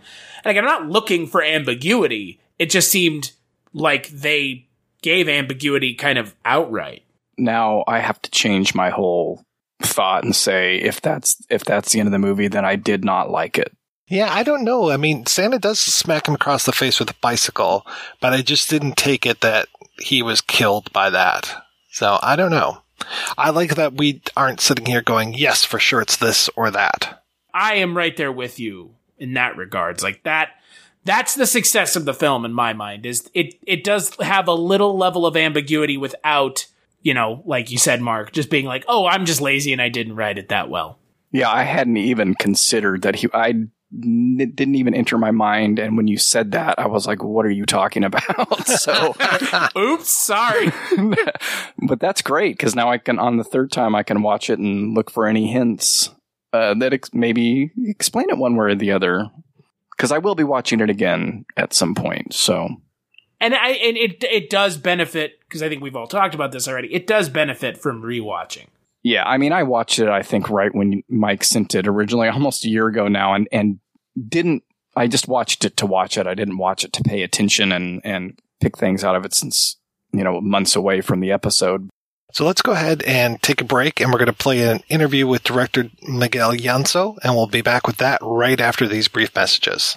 And again, I'm not looking for ambiguity. It just seemed like they gave ambiguity kind of outright. Now I have to change my whole thought and say if that's if that's the end of the movie, then I did not like it. Yeah, I don't know. I mean, Santa does smack him across the face with a bicycle, but I just didn't take it that he was killed by that. So I don't know. I like that we aren't sitting here going, yes, for sure it's this or that. I am right there with you in that regards. Like that, that's the success of the film in my mind is it, it does have a little level of ambiguity without you know, like you said, Mark, just being like, oh, I'm just lazy and I didn't write it that well. Yeah, I hadn't even considered that he. I didn't even enter my mind, and when you said that, I was like, "What are you talking about?" <laughs> so, <laughs> oops, sorry. <laughs> but that's great because now I can, on the third time, I can watch it and look for any hints uh, that ex- maybe explain it one way or the other. Because I will be watching it again at some point. So, And I and it it does benefit because I think we've all talked about this already. It does benefit from rewatching. Yeah, I mean, I watched it. I think right when Mike sent it originally, <laughs> almost a year ago now, and and didn't. I just watched it to watch it. I didn't watch it to pay attention and and pick things out of it since you know months away from the episode. So let's go ahead and take a break, and we're going to play an interview with director Miguel Llanso, and we'll be back with that right after these brief messages.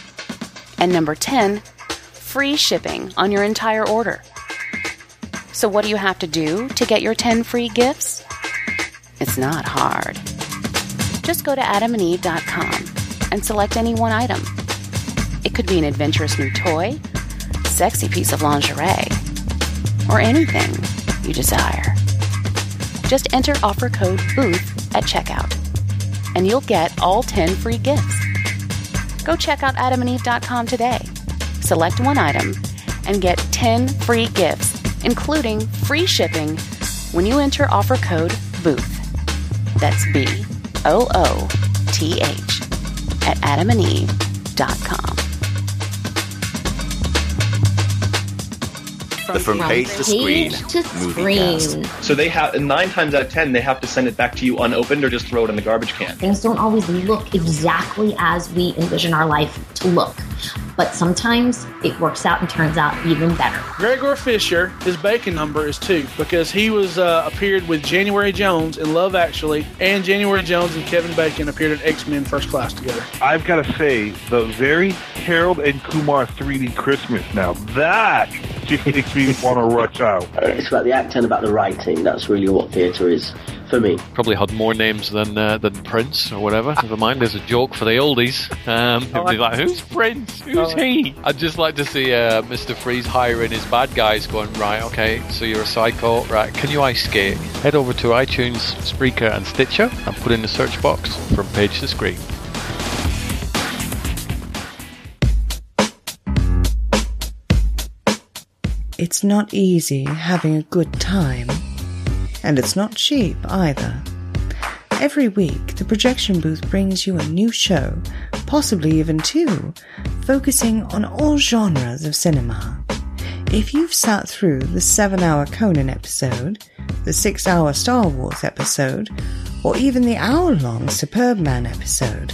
And number 10, free shipping on your entire order. So, what do you have to do to get your 10 free gifts? It's not hard. Just go to adamandeve.com and select any one item. It could be an adventurous new toy, sexy piece of lingerie, or anything you desire. Just enter offer code BOOTH at checkout, and you'll get all 10 free gifts. Go check out adamandeve.com today. Select one item and get 10 free gifts, including free shipping when you enter offer code BOOTH. That's B O O T H at adamandeve.com. From, page to screen, to screen. So they have nine times out of ten they have to send it back to you unopened or just throw it in the garbage can. Things don't always look exactly as we envision our life to look, but sometimes it works out and turns out even better. Gregor Fisher, his bacon number is two because he was uh, appeared with January Jones in Love Actually, and January Jones and Kevin Bacon appeared in X Men First Class together. I've got to say, the very Harold and Kumar 3D Christmas now, that just makes me want to rush out. <laughs> It's about the acting, about the writing. That's really what theatre is for me. Probably had more names than uh, than Prince or whatever. Never mind, there's a joke for the oldies. Um, Oh, <laughs> be like, who's Prince? Who's he? I'd just like to see uh, Mr. Freeze hiring his bad guys going, right, okay, so you're a psycho, right, can you ice skate? Head over to iTunes, Spreaker and Stitcher and put in the search box from page to screen. It's not easy having a good time, and it's not cheap either. Every week, the projection booth brings you a new show, possibly even two, focusing on all genres of cinema. If you've sat through the seven hour Conan episode, the six hour Star Wars episode, or even the hour long Superbman episode,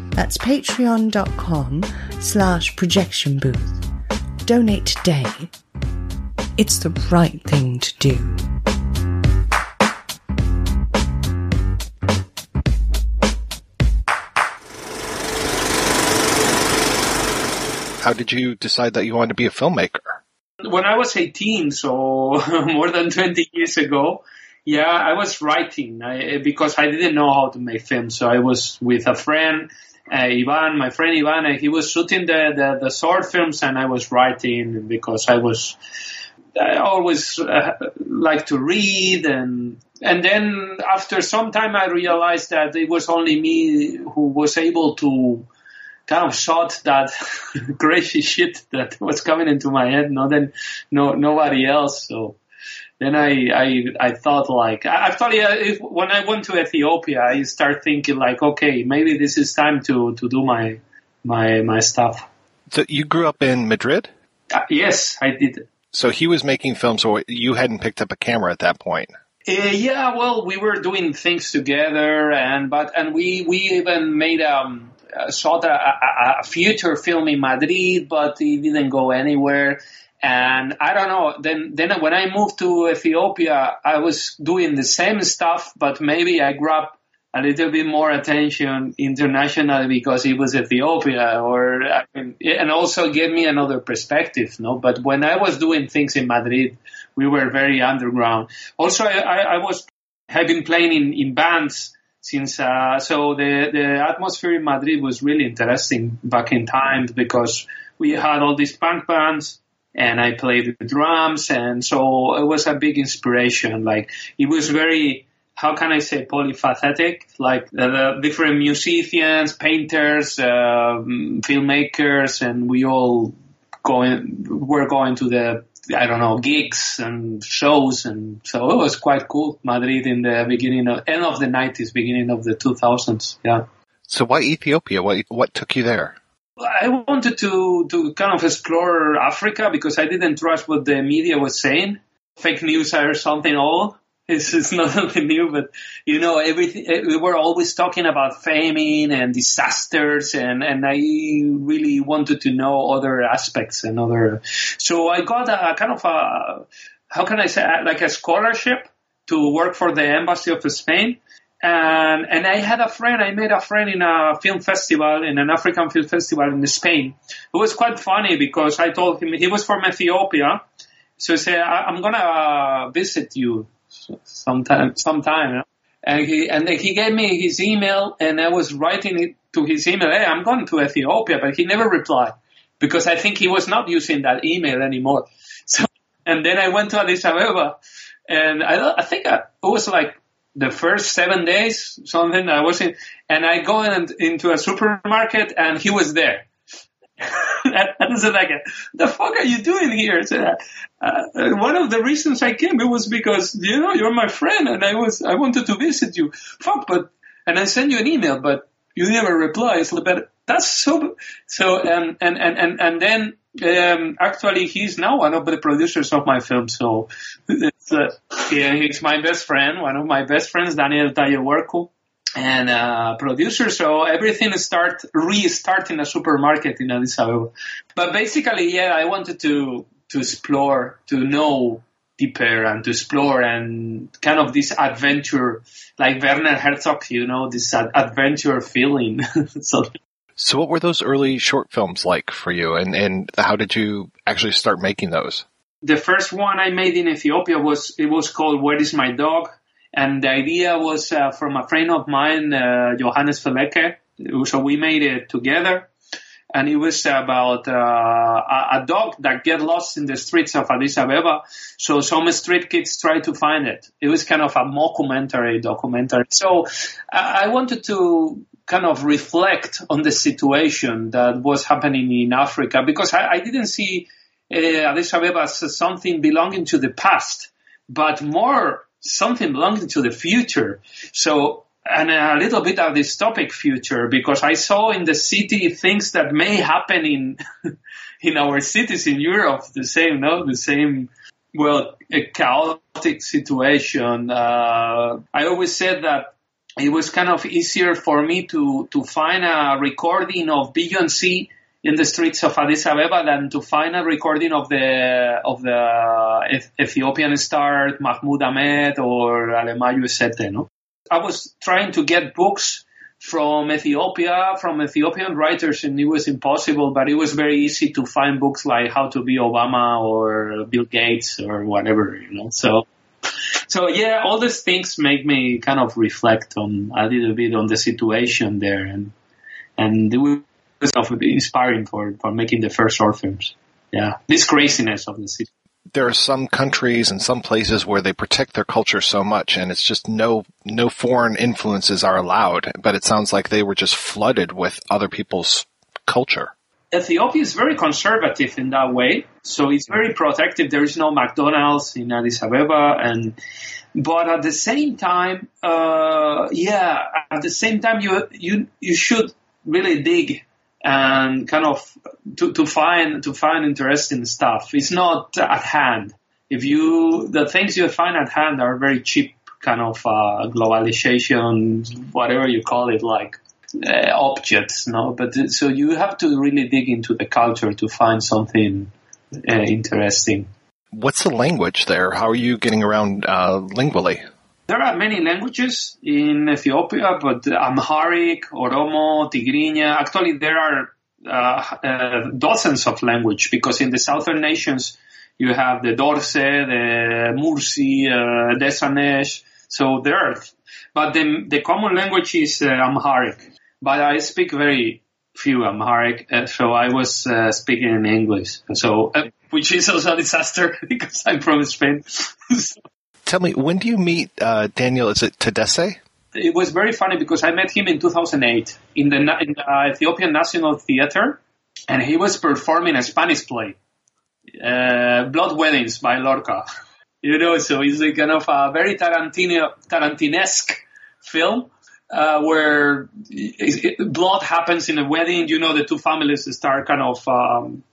that's patreon.com slash projection booth. Donate today. It's the right thing to do. How did you decide that you wanted to be a filmmaker? When I was 18, so <laughs> more than 20 years ago, Yeah, I was writing I, because I didn't know how to make film. So I was with a friend, uh, Ivan, my friend Ivan, he was shooting the, the, the short films and I was writing because I was, I always uh, like to read and, and then after some time I realized that it was only me who was able to kind of shot that <laughs> crazy shit that was coming into my head, no, then no, nobody else. So, then I, I, I thought like, actually, uh, if, when I went to Ethiopia, I start thinking like, okay, maybe this is time to, to do my, my, my stuff. So you grew up in Madrid? Uh, yes, I did. So he was making films, so you hadn't picked up a camera at that point. Uh, yeah, well, we were doing things together, and but and we we even made um shot a, a, a feature film in Madrid, but it didn't go anywhere. And I don't know. Then, then when I moved to Ethiopia, I was doing the same stuff, but maybe I grabbed a little bit more attention internationally because it was Ethiopia, or I mean, and also gave me another perspective. No, but when I was doing things in Madrid, we were very underground. Also, I, I, was have been playing in, in bands since uh, so the the atmosphere in Madrid was really interesting back in time because we had all these punk bands and I played the drums, and so it was a big inspiration. Like it was very, how can I say, polyphacetic. Like the, the different musicians, painters, uh, filmmakers, and we all going were going to the I don't know gigs and shows, and so it was quite cool. Madrid in the beginning of end of the nineties, beginning of the two thousands. Yeah. So why Ethiopia? What what took you there? I wanted to, to kind of explore Africa because I didn't trust what the media was saying. Fake news or something all. It's, it's <laughs> not something new, but you know, everything, eh, we were always talking about famine and disasters and, and I really wanted to know other aspects and other, so I got a kind of a, how can I say, like a scholarship to work for the embassy of Spain and and I had a friend. I met a friend in a film festival, in an African film festival in Spain. It was quite funny because I told him he was from Ethiopia, so he said, "I'm gonna visit you sometime, sometime." And he and he gave me his email, and I was writing it to his email. Hey, I'm going to Ethiopia, but he never replied because I think he was not using that email anymore. <laughs> So, and then I went to Addis Ababa, and I, I think I, it was like the first seven days, something I was in, and I go in, into a supermarket and he was there. and I said like, the fuck are you doing here? So, uh, one of the reasons I came, it was because, you know, you're my friend and I was, I wanted to visit you. Fuck, but, and I sent you an email, but you never reply. So, but that's so, so, um, and, and, and, and then, um, actually he's now one of the producers of my film. So it's, uh, yeah, he's my best friend, one of my best friends, Daniel Taye Workou and uh, producer. So everything start restart in a supermarket in Addis Ababa. But basically, yeah, I wanted to to explore, to know deeper, and to explore and kind of this adventure, like Werner Herzog, you know, this ad- adventure feeling. <laughs> so. So what were those early short films like for you and, and how did you actually start making those? The first one I made in Ethiopia was, it was called Where is My Dog? And the idea was uh, from a friend of mine, uh, Johannes Feleke. So we made it together. And it was about uh, a, a dog that get lost in the streets of Addis Ababa. So some street kids try to find it. It was kind of a mockumentary documentary. So I wanted to kind of reflect on the situation that was happening in Africa because I, I didn't see uh, Addis as something belonging to the past, but more something belonging to the future. So, and a little bit of dystopic future because I saw in the city things that may happen in, <laughs> in our cities in Europe, the same, no, the same, well, a chaotic situation. Uh, I always said that it was kind of easier for me to, to find a recording of Beyoncé in the streets of Addis Ababa than to find a recording of the of the Ethiopian star Mahmoud Ahmed or Alemayehu Eshete. No, I was trying to get books from Ethiopia, from Ethiopian writers, and it was impossible. But it was very easy to find books like How to Be Obama or Bill Gates or whatever. You know, so so yeah, all these things make me kind of reflect on a little bit on the situation there, and and it was inspiring for for making the first short films. Yeah, this craziness of the city. There are some countries and some places where they protect their culture so much, and it's just no no foreign influences are allowed. But it sounds like they were just flooded with other people's culture. Ethiopia is very conservative in that way, so it's very protective. There is no McDonald's in Addis Ababa, and but at the same time, uh, yeah, at the same time, you you you should really dig and kind of to, to find to find interesting stuff. It's not at hand. If you the things you find at hand are very cheap, kind of uh, globalization, whatever you call it, like uh, objects, no. But uh, so you have to really dig into the culture to find something uh, interesting. What's the language there? How are you getting around uh, lingually? There are many languages in Ethiopia, but Amharic, Oromo, Tigrinya. Actually, there are uh, uh, dozens of language because in the southern nations you have the Dorze, the Mursi, uh, Desanesh. So there are, but the, the common language is uh, Amharic. But I speak very few Amharic, uh, so I was uh, speaking in English. So, uh, which is also a disaster <laughs> because I'm from Spain. <laughs> Tell me, when do you meet uh, Daniel? Is it Tadesse? It was very funny because I met him in 2008 in the, in the Ethiopian National Theater, and he was performing a Spanish play, uh, Blood Weddings by Lorca. <laughs> You know, so it's a kind of a very Tarantino, Tarantinesque film. Uh, where blood happens in a wedding, you know, the two families start kind of um,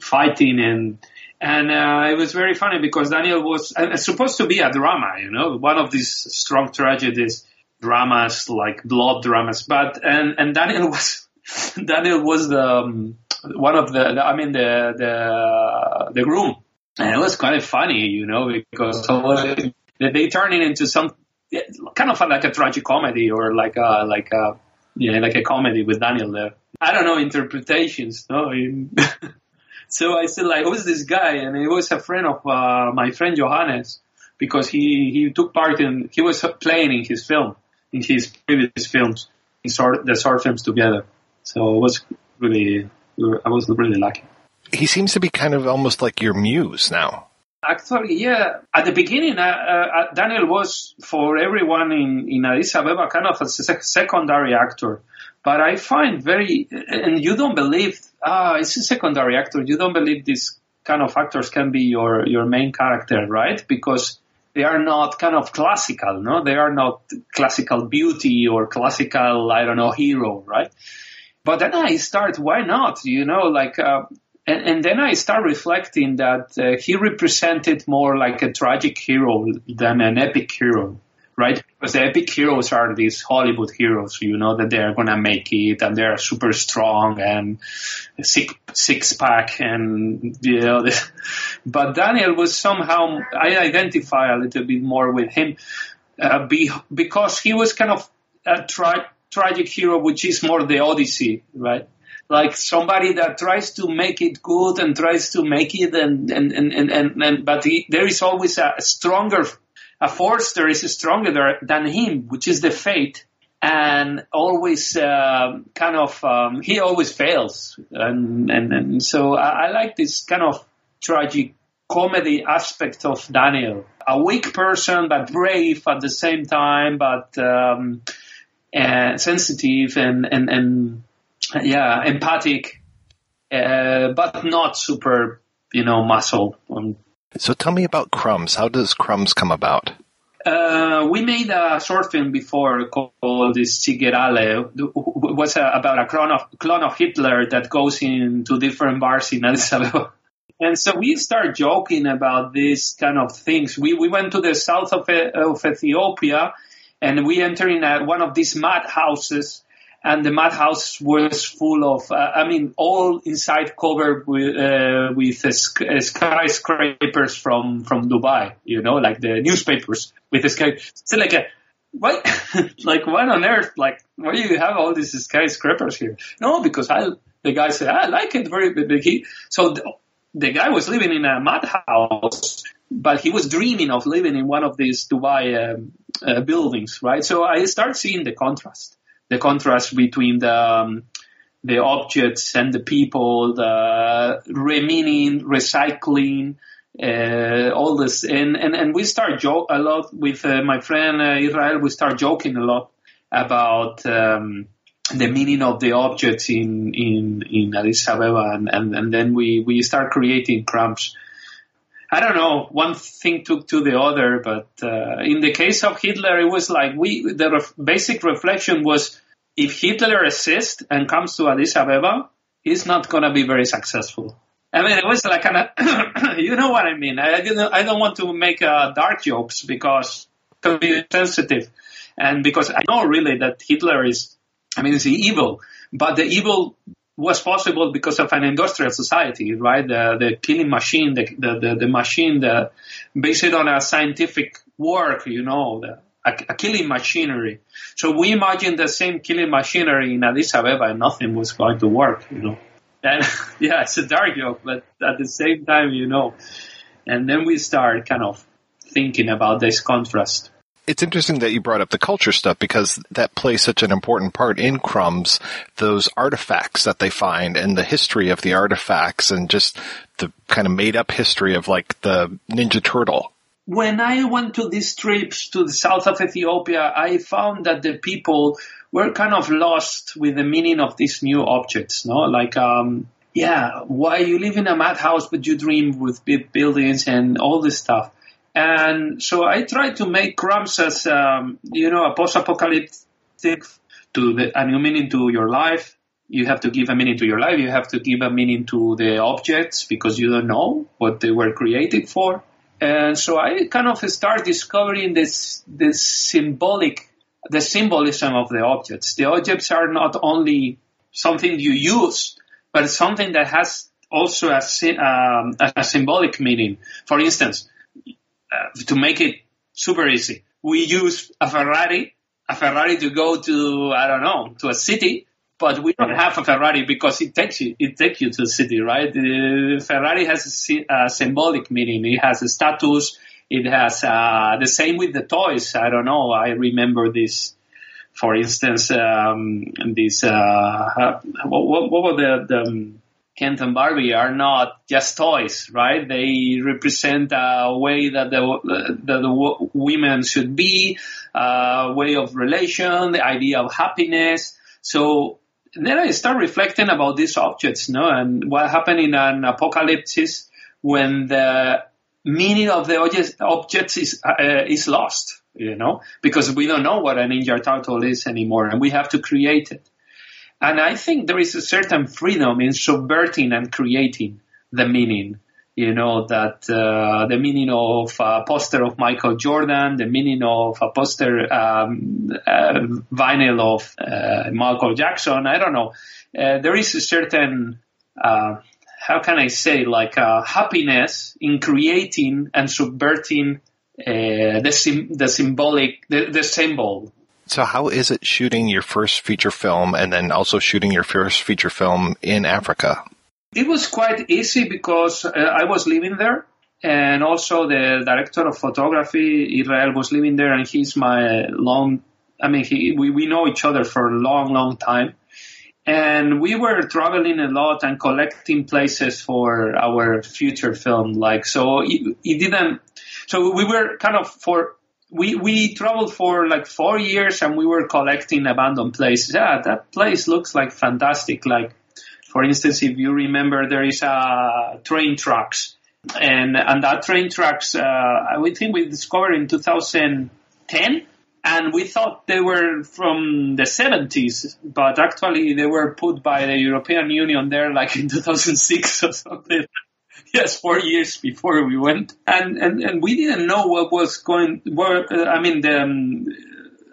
fighting and and uh, it was very funny because Daniel was uh, supposed to be a drama, you know, one of these strong tragedies dramas like blood dramas. But and and Daniel <laughs> was Daniel was the um, one of the, the, I mean the the the groom, and it was kind of funny, you know, because they turn it into some kind of like a tragic comedy or like a like a yeah like a comedy with Daniel there. I don't know interpretations, no. <laughs> So I said, like, who's this guy? And he was a friend of uh, my friend Johannes because he, he took part in, he was playing in his film, in his previous films, in short, the short films together. So it was really, I was really lucky. He seems to be kind of almost like your muse now. Actually, yeah. At the beginning, uh, uh, Daniel was for everyone in, in Addis Ababa kind of a secondary actor. But I find very, and you don't believe, ah, it's a secondary actor. You don't believe these kind of actors can be your, your main character, right? Because they are not kind of classical, no? They are not classical beauty or classical, I don't know, hero, right? But then I start, why not? You know, like, uh, and, and, then I start reflecting that uh, he represented more like a tragic hero than an epic hero right? Because the epic heroes are these Hollywood heroes, you know, that they're gonna make it and they're super strong and six, six pack and, you know, this. <laughs> but Daniel was somehow, I identify a little bit more with him, uh, be, because he was kind of a tra- tragic hero, which is more the Odyssey, right? Like somebody that tries to make it good and tries to make it and, and, and, and, and, and but he, there is always a stronger a force there is stronger than him, which is the fate, and always uh, kind of um, he always fails, and and, and so I, I, like this kind of tragic comedy aspect of Daniel, a weak person but brave at the same time, but um, uh, sensitive and and and yeah, empathic, uh, but not super, you know, muscle on so tell me about Crumbs. How does Crumbs come about? Uh, we made a short film before called Chigger Ale. It was a, about a clone of, clone of Hitler that goes into different bars in Addis <laughs> Ababa. And so we start joking about these kind of things. We, we went to the south of, of Ethiopia and we entered in a, one of these mad houses and the madhouse was full of, uh, I mean, all inside covered with, uh, with uh, skyscrapers from, from Dubai, you know, like the newspapers with the sky. So like a, what, <laughs> like what on earth, like, why do you have all these skyscrapers here? No, because I, the guy said, I like it very big. So the, the guy was living in a madhouse but he was dreaming of living in one of these Dubai um, uh, buildings, right? So I start seeing the contrast, the contrast between the um, the objects and the people, the remaining, recycling, uh, all this, and and and we start joke a lot with uh, my friend uh, Israel. We start joking a lot about. Um, the meaning of the objects in in in Addis Ababa, and and, and then we we start creating crumbs I don't know. One thing took to the other, but uh, in the case of Hitler, it was like we. The ref- basic reflection was, if Hitler assists and comes to Addis Ababa, he's not going to be very successful. I mean, it was like of, <coughs> you know what I mean. I didn't. I don't want to make uh, dark jokes because to be sensitive, and because I know really that Hitler is. I mean, he's evil, but the evil was possible because of an industrial society, right? The, the killing machine, the, the, the, machine that based on a scientific work, you know, the, a, a, killing machinery. So we imagined the same killing machinery in Addis Ababa and nothing was going to work, you know. And <laughs> yeah, it's a dark joke, but at the same time, you know. And then we start kind of thinking about this contrast it's interesting that you brought up the culture stuff because that plays such an important part in Crumbs, those artifacts that they find and the history of the artifacts and just the kind of made up history of like the Ninja Turtle. When I went to these trips to the south of Ethiopia, I found that the people were kind of lost with the meaning of these new objects, no? Like, um, yeah, why you live in a madhouse but you dream with big buildings and all this stuff. And so I tried to make crumbs as, um, you know, a post-apocalyptic to the, a new meaning to your life. You have to give a meaning to your life. You have to give a meaning to the objects because you don't know what they were created for. And so I kind of start discovering this, this symbolic, the symbolism of the objects. The objects are not only something you use, but something that has also a, um, a symbolic meaning. For instance, uh, to make it super easy, we use a Ferrari, a Ferrari to go to I don't know to a city, but we don't have a Ferrari because it takes you it takes you to the city, right? The Ferrari has a, a symbolic meaning. It has a status. It has uh, the same with the toys. I don't know. I remember this. For instance, um, this uh, what, what, what were the, the Ken and Barbie are not just toys, right? They represent a way that the, that the women should be, a way of relation, the idea of happiness. So then I start reflecting about these objects, no, and what happened in an apocalypse when the meaning of the objects is uh, is lost, you know, because we don't know what a ninja turtle is anymore, and we have to create it. And I think there is a certain freedom in subverting and creating the meaning. You know, that uh, the meaning of a poster of Michael Jordan, the meaning of a poster um, uh, vinyl of uh, Michael Jackson. I don't know. Uh, there is a certain, uh, how can I say, like uh, happiness in creating and subverting the, sim- the symbolic, the, the symbol so how is it shooting your first feature film and then also shooting your first feature film in Africa? It was quite easy because uh, I was living there and also the director of photography, Israel, was living there and he's my long, I mean, he, we, we know each other for a long, long time. And we were traveling a lot and collecting places for our future film. Like, so it, it didn't, so we were kind of for we we traveled for like four years and we were collecting abandoned places. Yeah, that place looks like fantastic. Like, for instance, if you remember, there is a train tracks, and and that train tracks, uh, I think we discovered in 2010. And we thought they were from the 70s, but actually they were put by the European Union there like in 2006 <laughs> or something <laughs> yes, four years before we went, and and, and we didn't know what was going. Uh, I mean, the, um,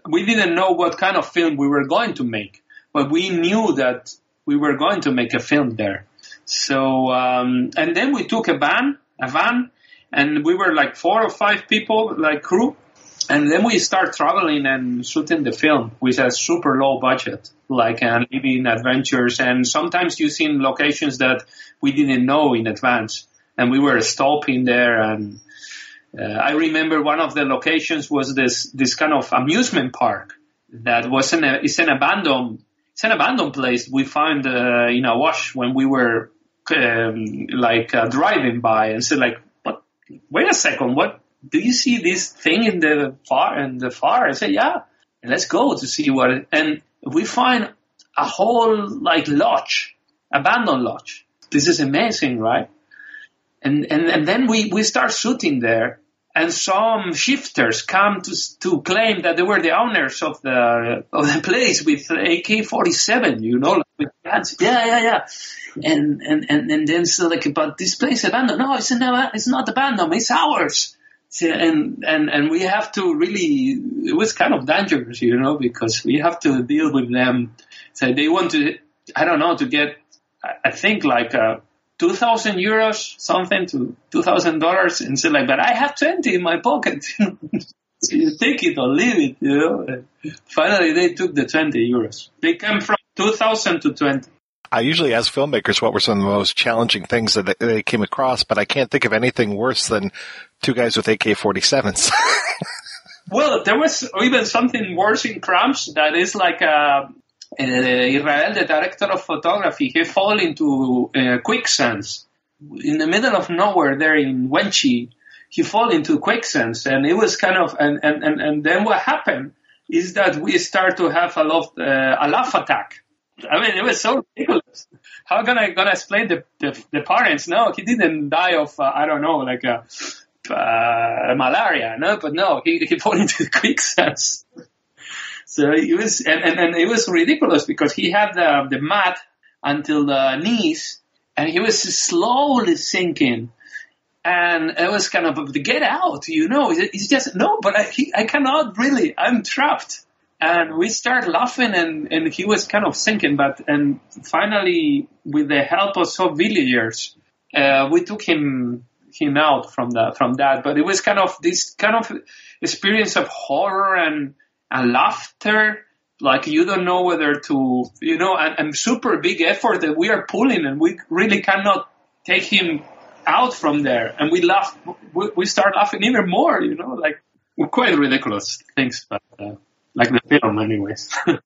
we didn't know what kind of film we were going to make, but we knew that we were going to make a film there. So um, and then we took a van, a van, and we were like four or five people, like crew, and then we start traveling and shooting the film with a super low budget, like and living adventures, and sometimes using locations that we didn't know in advance, and we were stopping there and Uh, I remember one of the locations was this this kind of amusement park that was an it's an abandoned it's an abandoned place we found uh, in wash when we were um, like uh, driving by and said like what wait a second what do you see this thing in the far in the far? I said yeah and let's go to see what it, and we find a whole like lodge abandoned lodge this is amazing right and and, and then we we start shooting there and some shifters come to to claim that they were the owners of the of the place with AK-47, you know, with guns. Yeah, yeah, yeah. And and and and then so like, but this place abandoned. No, it's not. It's not abandoned. It's ours. And and and we have to really. It was kind of dangerous, you know, because we have to deal with them. So they want to. I don't know to get. I think like. Uh, 2000 euros, something to $2,000 and like, but I have 20 in my pocket. <laughs> so you take it or leave it, you know. Finally, they took the 20 euros. They came from 2000 to 20. I usually ask filmmakers what were some of the most challenging things that they came across, but I can't think of anything worse than two guys with AK-47s. <laughs> well, there was even something worse in Crumbs that is like a, uh, Israel, the director of photography, he fell into uh, quicksands in the middle of nowhere there in Wenchi. He fell into quicksands, and it was kind of and and and, and then what happened is that we start to have a lot uh, a laugh attack. I mean, it was so ridiculous. How can I gonna explain the the, the parents? No, he didn't die of uh, I don't know like a uh, malaria, no, but no, he he fell <laughs> into quicksands. So it was, and, and, and it was ridiculous because he had the, the mat until the knees and he was slowly sinking. And it was kind of, get out, you know, he's just, no, but I, he, I cannot really, I'm trapped. And we start laughing and, and he was kind of sinking, but, and finally, with the help of some villagers, uh, we took him, him out from that, from that. But it was kind of this kind of experience of horror and, and laughter like you don't know whether to you know and, and, super big effort that we are pulling and we really cannot take him out from there and we laugh we, we start laughing even more you know like quite ridiculous things but uh, like the film anyways <laughs>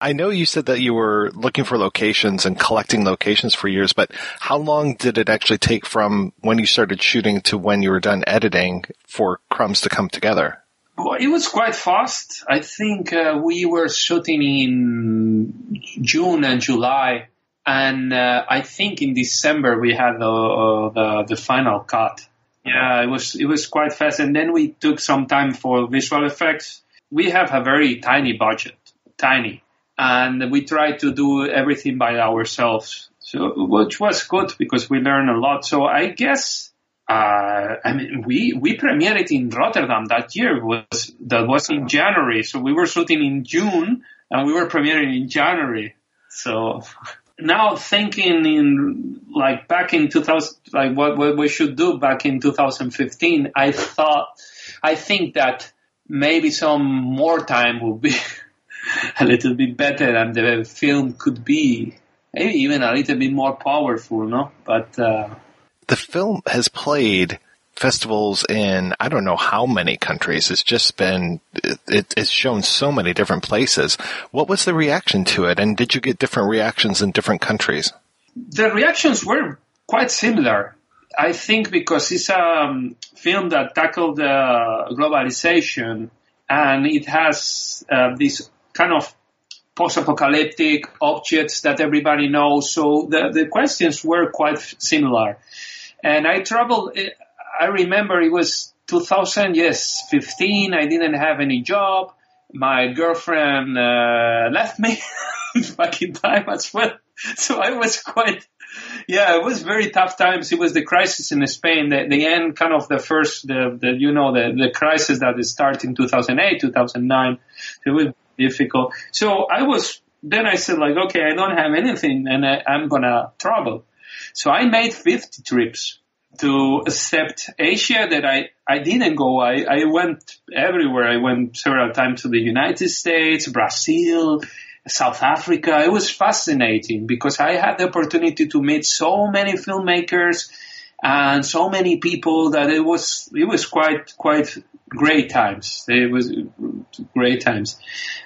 I know you said that you were looking for locations and collecting locations for years, but how long did it actually take from when you started shooting to when you were done editing for Crumbs to come together? Well, it was quite fast. I think uh, we were shooting in June and July, and uh, I think in December we had the, uh, the, the final cut. Yeah, it was it was quite fast, and then we took some time for visual effects. We have a very tiny budget, tiny, and we tried to do everything by ourselves. So, which was good because we learned a lot. So I guess uh, I mean, we we premiered it in Rotterdam that year. Was that was in January? So we were shooting in June, and we were premiering in January. So now thinking in like back in 2000, like what, what we should do back in 2015, I thought, I think that maybe some more time would be <laughs> a little bit better, and the film could be maybe even a little bit more powerful, no? But uh, the film has played festivals in I don't know how many countries. It's just been it, it's shown so many different places. What was the reaction to it, and did you get different reactions in different countries? The reactions were quite similar. I think because it's a um, film that tackled uh, globalization and it has uh, this kind of post-apocalyptic objects that everybody knows. So the, the questions were quite similar. And I traveled, I remember it was 2000, yes, 15. I didn't have any job. My girlfriend uh, left me <laughs> back in time as well. <laughs> So I was quite, yeah, it was very tough times. It was the crisis in Spain, the, the end kind of the first, the, the you know, the, the crisis that started in 2008, 2009. It was difficult. So I was, then I said like, okay, I don't have anything and I, I'm going to travel. So I made 50 trips to accept Asia that I, I didn't go. I, I went everywhere. I went several times to the United States, Brazil, South Africa. It was fascinating because I had the opportunity to meet so many filmmakers and so many people that it was it was quite quite great times. It was great times,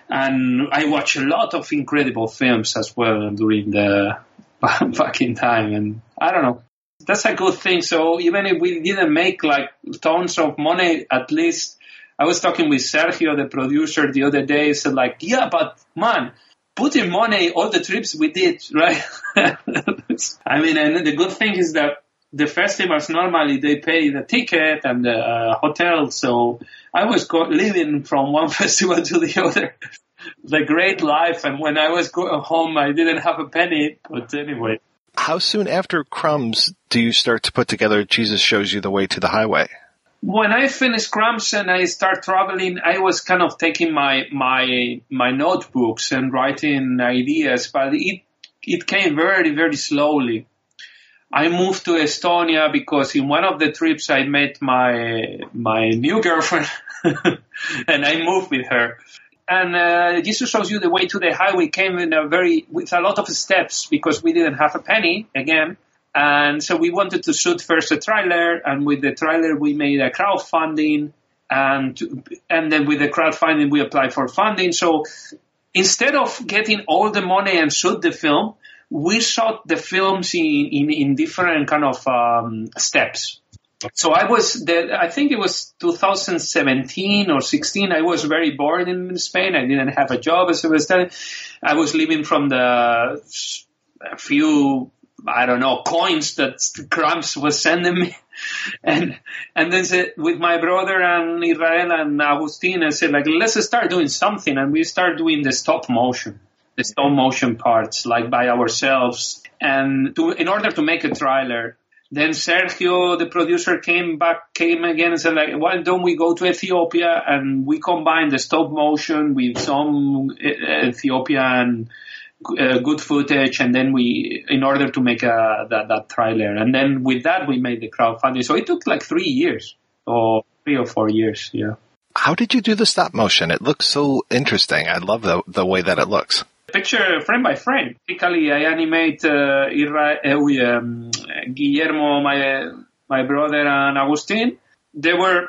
and I watched a lot of incredible films as well during the <laughs> back in time. And I don't know, that's a good thing. So even if we didn't make like tons of money, at least I was talking with Sergio, the producer, the other day. He Said like, yeah, but man, putting money all the trips we did, <laughs> right? I mean, and the good thing is that the festivals normally they pay the ticket and the uh, hotel. So I was living from one <laughs> festival to the other. The great life. And when I was going uh, home, I didn't have a penny. But anyway. How soon after Crumbs do you start to put together Jesus Shows You the Way to the Highway? When I finished Crumbs and I start traveling, I was kind of taking my my my notebooks and writing ideas, but it it came very very slowly. I moved to Estonia because in one of the trips I met my my new girlfriend, <laughs> and I moved with her. And uh, Jesus shows you the way to the highway came in a very with a lot of steps because we didn't have a penny again, and so we wanted to shoot first a trailer, and with the trailer we made a crowdfunding, and and then with the crowdfunding we applied for funding. So instead of getting all the money and shoot the film, we shot the films in, in, in different kind of um, steps. So I was, I think it was 2017 or 16. I was very bored in Spain. I didn't have a job as I was telling. I was living from the few, I don't know, coins that Crumbs was sending me. <laughs> And, and then said, with my brother and Israel and Agustin, I said like, let's start doing something. And we start doing the stop motion the stop motion parts like by ourselves and to, in order to make a trailer then Sergio, the producer, came back, came again and said, like, why don't we go to Ethiopia and we combine the stop motion with some Ethiopian uh, good footage, and then we, in order to make a, that that trailer, and then with that we made the crowdfunding. So it took like three years, or three or four years, yeah. How did you do the stop motion? It looks so interesting. I love the the way that it looks picture frame by frame. Typically, I animate uh, Ira, uh, um, Guillermo, my my brother, and Agustin. They were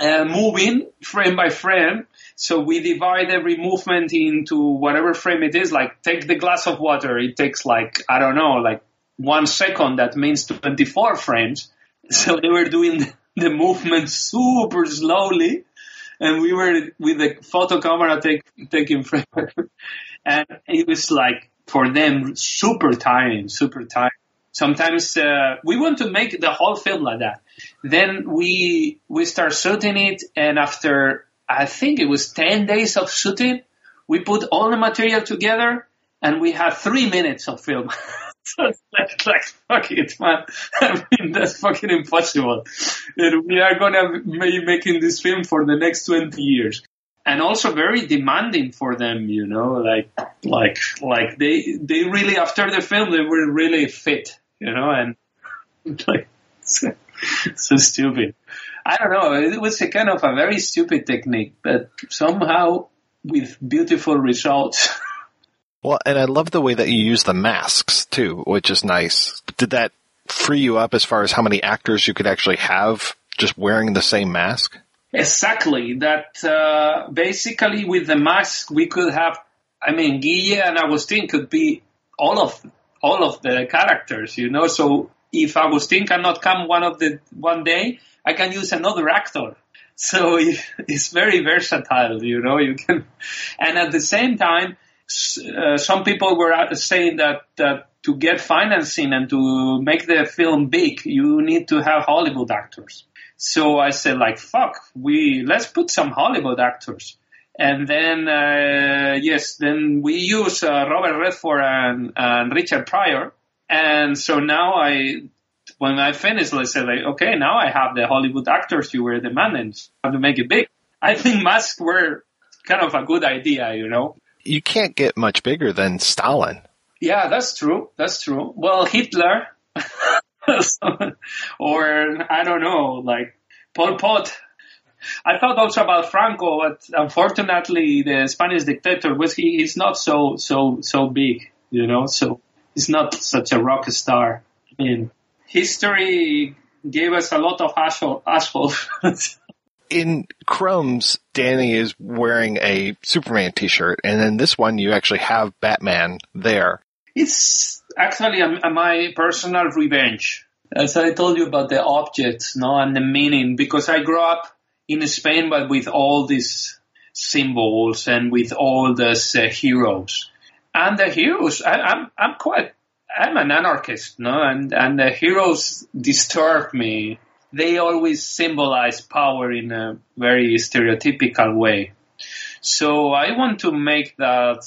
uh, moving frame by frame. So we divide every movement into whatever frame it is. Like take the glass of water. It takes like I don't know, like one second. That means 24 frames. So they were doing <laughs> the movement super slowly and we were with the photo camera take, taking frame <laughs> and it was like for them super tiring, super tiring. Sometimes uh, we want to make the whole film like that. Then we we start shooting it, and after I think it was ten days of shooting, we put all the material together, and we have three minutes of film. <laughs> so it's like, like fuck it, man. <laughs> I mean, that's fucking impossible. And we are gonna be making this film for the next twenty years and also very demanding for them, you know, like like like they they really after the film they were really fit, you know, and <laughs> like so, so stupid. I don't know. It was a kind of a very stupid technique, but somehow with beautiful results. <laughs> well, and I love the way that you use the masks too, which is nice. Did that free you up as far as how many actors you could actually have just wearing the same mask? Exactly. That uh, basically with the mask we could have. I mean, Guille and Agustin could be all of all of the characters, you know. So if Agustin cannot come one of the one day, I can use another actor. <laughs> So it's very versatile, you know. You can, and at the same time, uh, some people were saying that that to get financing and to make the film big, you need to have Hollywood actors. So I said, like, fuck, we let's put some Hollywood actors. And then, uh, yes, then we use uh, Robert Redford and, and Richard Pryor. And so now I, when I finished, I said, like, okay, now I have the Hollywood actors you were demanding. How to make it big. <laughs> I think masks were kind of a good idea, you know. You can't get much bigger than Stalin. Yeah, that's true. That's true. Well, Hitler. <laughs> <laughs> or I don't know, like Pol Pot. I thought also about Franco, but unfortunately, the Spanish dictator was he. He's not so so so big, you know. So he's not such a rock star. I mean, history gave us a lot of asshole. asshole. <laughs> In Crumbs, Danny is wearing a Superman t-shirt, and in this one, you actually have Batman there. it's actually a, a- my personal revenge. As I told you about the objects, no, and the meaning, because I grew up in Spain, but with all these symbols and with all these uh, heroes. And the heroes, I, I'm, I'm quite, I'm an anarchist, no, and, and the heroes disturb me. They always symbolize power in a very stereotypical way. So I want to make that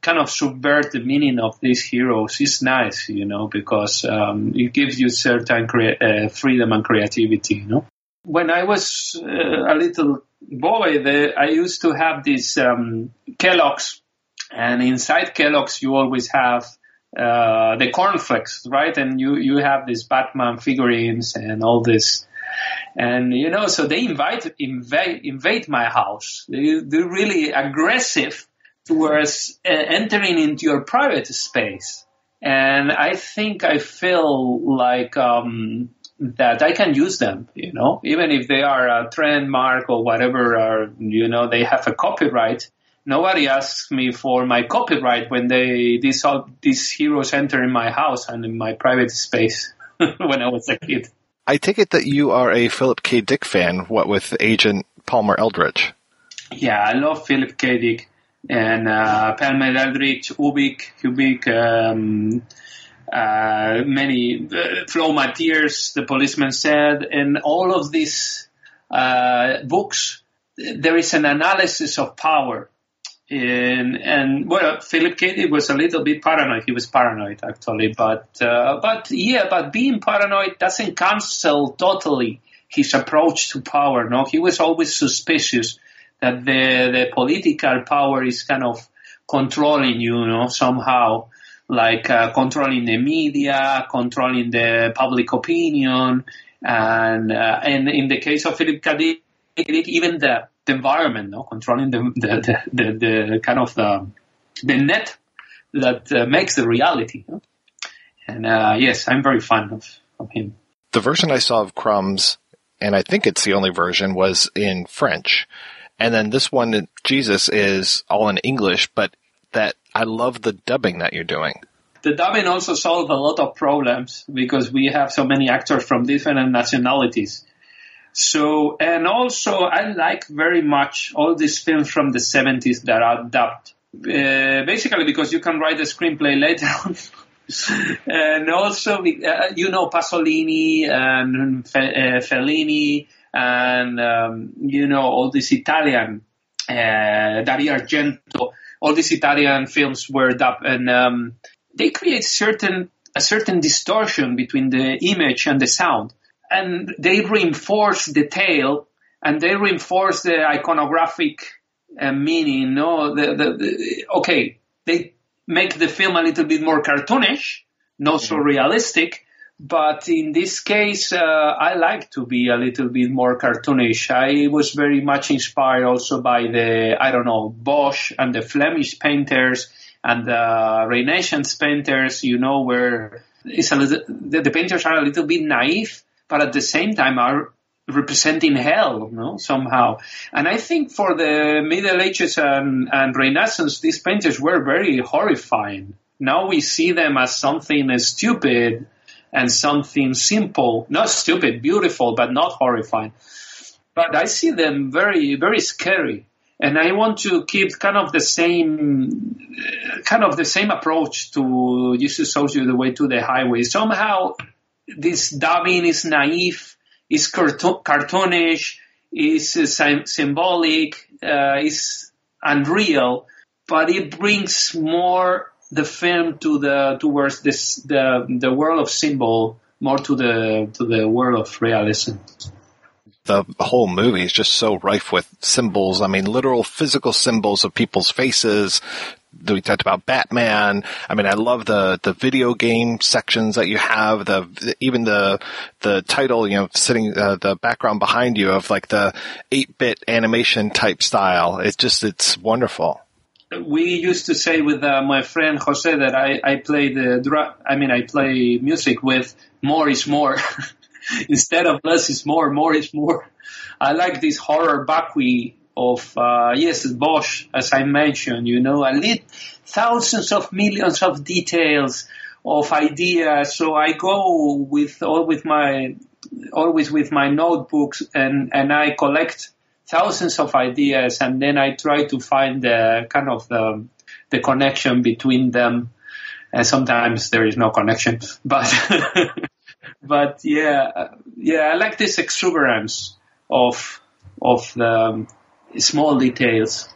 kind of subvert the meaning of these heroes. It's nice, you know, because um, it gives you certain crea- uh, freedom and creativity, you know. When I was uh, a little boy, the, I used to have these um, Kellogg's, and inside Kellogg's you always have uh, the cornflakes, right? And you you have these Batman figurines and all this. And you know, so they invite invade invade my house. They, they're really aggressive towards uh, entering into your private space. And I think I feel like um, that I can use them, you know, even if they are a trend mark or whatever, or, you know, they have a copyright. Nobody asks me for my copyright when they these all these heroes enter in my house and in my private space <laughs> when I was a kid. I take it that you are a Philip K. Dick fan, what with Agent Palmer Eldritch. Yeah, I love Philip K. Dick and uh, Palmer Eldritch, Ubik, Kubik, um, uh, many, uh, Flow My Tears, The Policeman Said, and all of these uh, books, there is an analysis of power. And, and well, Philip K. Dick was a little bit paranoid. He was paranoid actually, but uh, but yeah, but being paranoid doesn't cancel totally his approach to power. No, he was always suspicious that the the political power is kind of controlling you, you know, somehow, like uh, controlling the media, controlling the public opinion, and uh, and in the case of Philip K. Dick, even the, the environment, no, controlling the the, the, the, the kind of the the net that uh, makes the reality. And uh, yes, I'm very fond of, of him. The version I saw of Crumbs, and I think it's the only version, was in French. And then this one, Jesus, is all in English, but that I love the dubbing that you're doing. The dubbing also solved a lot of problems because we have so many actors from different nationalities. So, and also I like very much all these films from the 70s that are dubbed. Uh, basically because you can write the screenplay later <laughs> on. and also, uh, you know, Pasolini and Fe- uh, Fellini and, um, you know, all these Italian, uh, Dario Argento, all these Italian films were dubbed and, um, they create certain, a certain distortion between the image and the sound and they reinforce the tale and they reinforce the iconographic uh, meaning. No, the, the, the, okay, they make the film a little bit more cartoonish, not so realistic. But in this case, uh, I like to be a little bit more cartoonish. I was very much inspired also by the, I don't know, Bosch and the Flemish painters and the Renaissance painters, you know, where it's a little, the, the painters are a little bit naive but at the same time are representing hell, you know, somehow. And I think for the Middle Ages and, and Renaissance, these painters were very horrifying. Now we see them as something stupid and something simple, not stupid, beautiful, but not horrifying. But I see them very, very scary. And I want to keep kind of the same, kind of the same approach to shows you the way to the highway. Somehow this dubbing is naive, is cartoon, cartoonish, is uh, sy- symbolic, uh, is unreal, but it brings more the film to the towards this the the world of symbol, more to the to the world of realism. The whole movie is just so rife with symbols. I mean, literal physical symbols of people's faces. We talked about Batman. I mean, I love the, the video game sections that you have. The, even the the title, you know, sitting uh, the background behind you of like the eight bit animation type style. It's just it's wonderful. We used to say with uh, my friend Jose that I I play the drum. I mean, I play music with more is more. <laughs> instead of less is more, more is more. I like this horror vacui of uh, yes, Bosch, as I mentioned. You know, I need thousands of millions of details of ideas. So I go with all with my always with my notebooks and and I collect thousands of ideas and then I try to find the kind of the the connection between them. And sometimes there is no connection, <laughs> but but yeah, yeah, I like this exuberance of of the small details.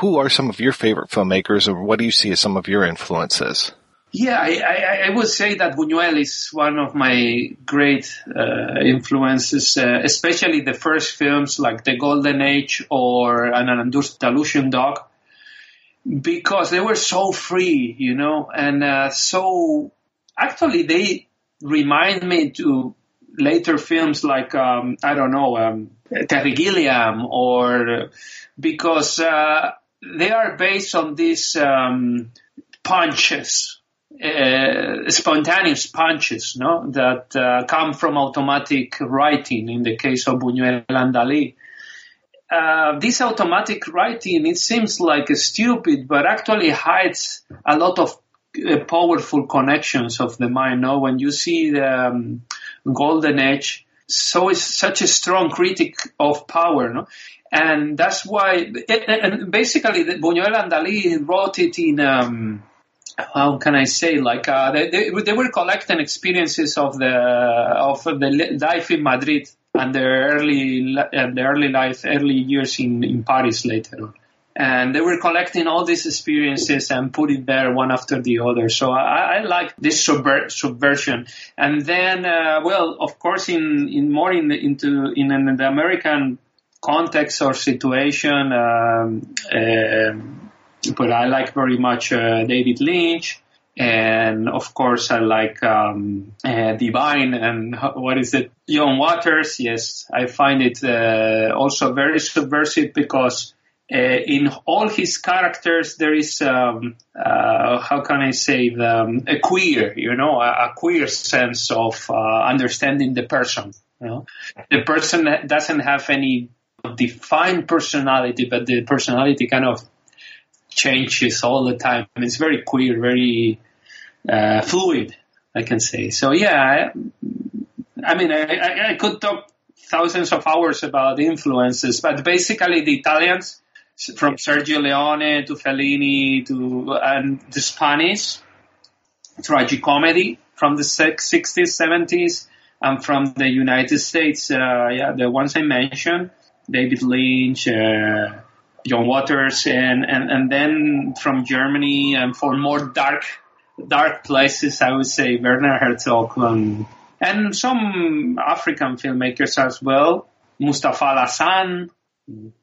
Who are some of your favorite filmmakers, or what do you see as some of your influences? Yeah, I, I, I would say that Buñuel is one of my great uh, influences, uh, especially the first films like The Golden Age or An Andalusian Dog, because they were so free, you know, and uh, so actually they remind me to later films like um, I don't know um, Terry Gilliam or because uh, they are based on these um, punches uh, spontaneous punches, no, that uh, come from automatic writing. In the case of Buñuel and Dali, uh, this automatic writing it seems like stupid, but actually hides a lot of uh, powerful connections of the mind. No, when you see the um, Golden Age, so it's such a strong critic of power, no. And that's why, and basically, Buñuel and Dali wrote it in um, how can I say like uh, they, they, they were collecting experiences of the of the life in Madrid and their early the early life early years in in Paris later on. And they were collecting all these experiences and put it there one after the other. So I, I like this subver- subversion. And then, uh, well, of course, in, in more in the, into in, in the American context or situation, um, uh, but I like very much uh, David Lynch. And of course, I like um, uh, Divine and what is it, John Waters. Yes, I find it uh, also very subversive because uh, in all his characters there is um, uh, how can I say the, um, a queer, you know, a, a queer sense of uh, understanding the person. You know, the person doesn't have any defined personality, but the personality kind of changes all the time. It's very queer, very uh, fluid, I can say. So yeah, I, I mean, I, I, could talk thousands of hours about influences, but basically the Italians, from Sergio Leone to Fellini to and the Spanish tragicomedy from the 60s, 70s, and from the United States, uh, yeah, the ones I mentioned, David Lynch. Uh, John Waters, and, and, and then from Germany, and for more dark dark places, I would say Werner Herzog and, and some African filmmakers as well. Moustapha Alassane,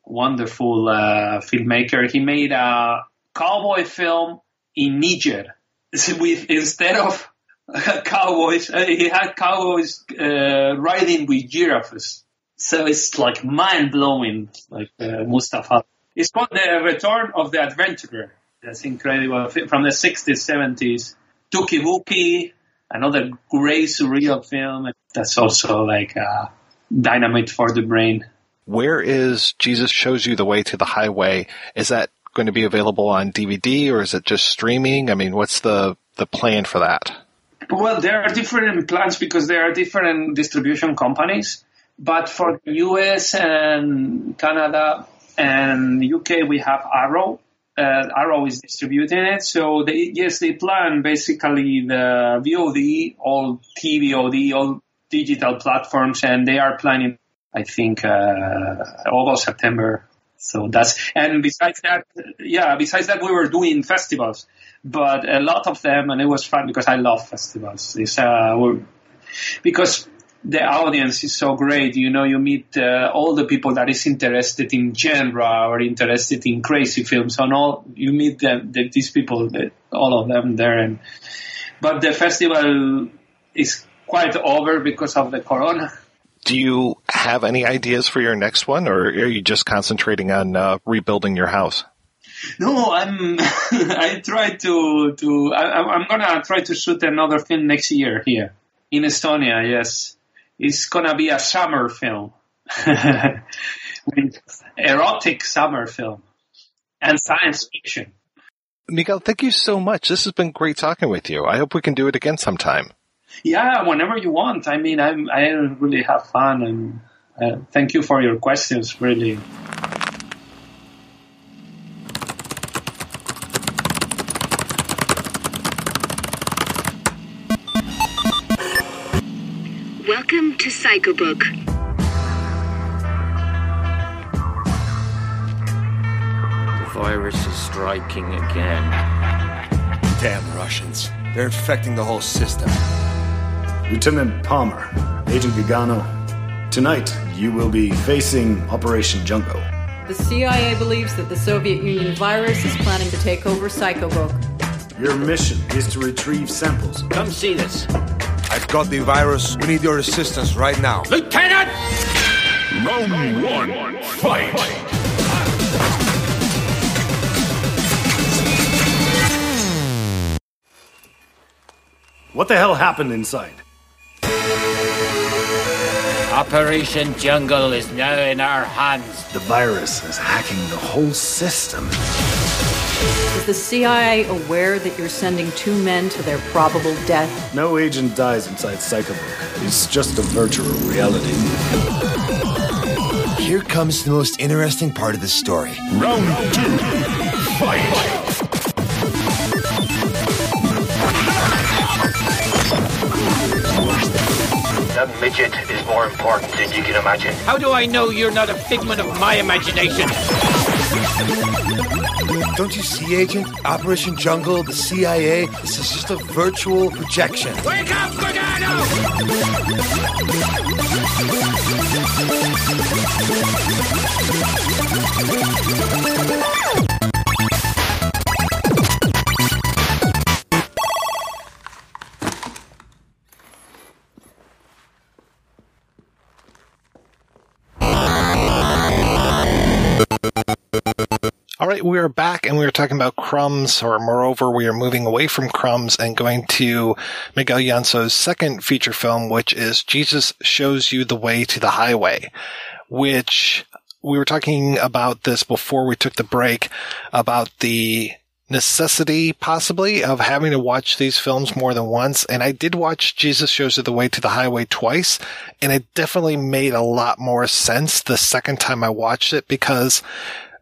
wonderful uh, filmmaker. He made a cowboy film in Niger <laughs> with instead of <laughs> cowboys, uh, he had cowboys uh, riding with giraffes. So it's like mind blowing, like uh, Mustafa. It's called The Return of the Adventurer. That's incredible. From the 60s, 70s. Touki Bouki, another great surreal film. That's also like uh, dynamite for the brain. Where is Jesus Shows You the Way to the Highway? Is that going to be available on DVD or is it just streaming? I mean, what's the, the plan for that? Well, there are different plans because there are different distribution companies. But for the US and Canada, and UK we have Arrow. Uh, Arrow is distributing it. So they, yes, they plan basically the VOD, all TVOD, all digital platforms, and they are planning, I think, uh, August, September. So that's, and besides that, yeah, besides that, we were doing festivals, but a lot of them, and it was fun because I love festivals. It's, uh, because the audience is so great. You know, you meet uh, all the people that is interested in genre or interested in crazy films, and all you meet them, the, these people, the, all of them there. And but the festival is quite over because of the corona. Do you have any ideas for your next one, or are you just concentrating on uh, rebuilding your house? No, I'm. <laughs> I try to to. I, I'm gonna try to shoot another film next year here in Estonia. Yes, It's gonna be a summer film, <laughs> erotic summer film, and science fiction. Miguel, thank you so much. This has been great talking with you. I hope we can do it again sometime. Yeah, whenever you want. I mean, I'm, I really have fun, and uh, thank you for your questions. Really. Welcome to Psychobook. The virus is striking again. Damn Russians. They're infecting the whole system. Lieutenant Palmer, Agent Vigano, tonight you will be facing Operation Jungle. The CIA believes that the Soviet Union virus is planning to take over Psychobook. Your mission is to retrieve samples. Come see this. I've got the virus. We need your assistance right now. Lieutenant! Round one, fight! What the hell happened inside? Operation Jungle is now in our hands. The virus is hacking the whole system. Is the CIA aware that you're sending two men to their probable death? No agent dies inside Psychobook. It's just a virtual reality. Here comes the most interesting part of the story. Round two, fight! That midget is more important than you can imagine. How do I know you're not a figment of my imagination? Don't you see, Agent? Operation Jungle, the CIA, this is just a virtual projection. Wake up, Gagano! Right, we are back and we are talking about crumbs, or moreover, we are moving away from crumbs and going to Miguel Llanso's second feature film, which is Jesus Shows You the Way to the Highway, which we were talking about this before we took the break about the necessity possibly of having to watch these films more than once. And I did watch Jesus Shows You the Way to the Highway twice, and it definitely made a lot more sense the second time I watched it because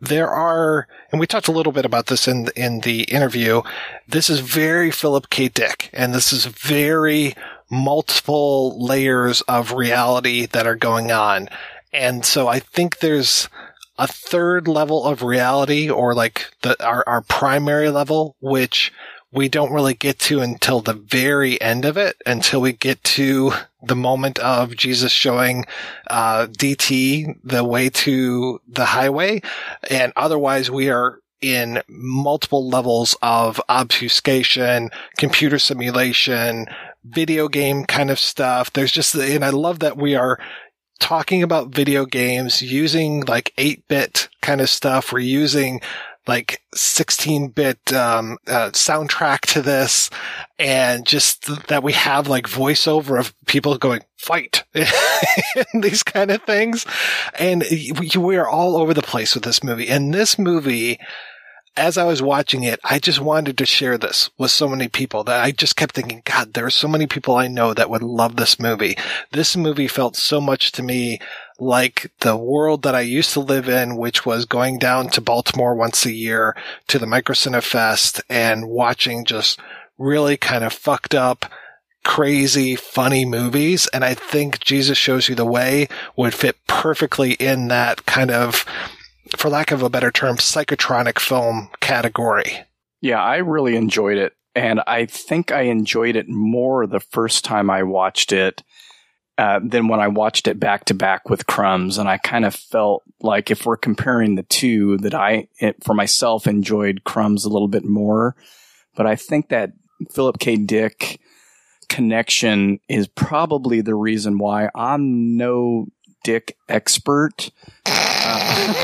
there are, and we talked a little bit about this in in the interview. This is very Philip K. Dick, and this is very multiple layers of reality that are going on. And so I think there's a third level of reality, or like the our our primary level, which we don't really get to until the very end of it, until we get to the moment of Jesus showing uh, DT the way to the highway. And otherwise, we are in multiple levels of obfuscation, computer simulation, video game kind of stuff. There's just, and I love that we are talking about video games using like 8 bit kind of stuff. We're using like 16 bit um, uh, soundtrack to this and just that we have like voiceover of people going fight! <laughs> and these kind of things. And we, we are all over the place with this movie. And this movie as I was watching it, I just wanted to share this with so many people that I just kept thinking, God, there are so many people I know that would love this movie. This movie felt so much to me like the world that I used to live in, which was going down to Baltimore once a year to the Microcine Fest and watching just really kind of fucked up, crazy, funny movies. And I think Jesus Shows You the Way would fit perfectly in that kind of, for lack of a better term, psychotronic film category. Yeah, I really enjoyed it. And I think I enjoyed it more the first time I watched it uh, than when I watched it back to back with Crumbs. And I kind of felt like if we're comparing the two, that I, it, for myself, enjoyed Crumbs a little bit more. But I think that Philip K. Dick connection is probably the reason why I'm no Dick expert. Uh,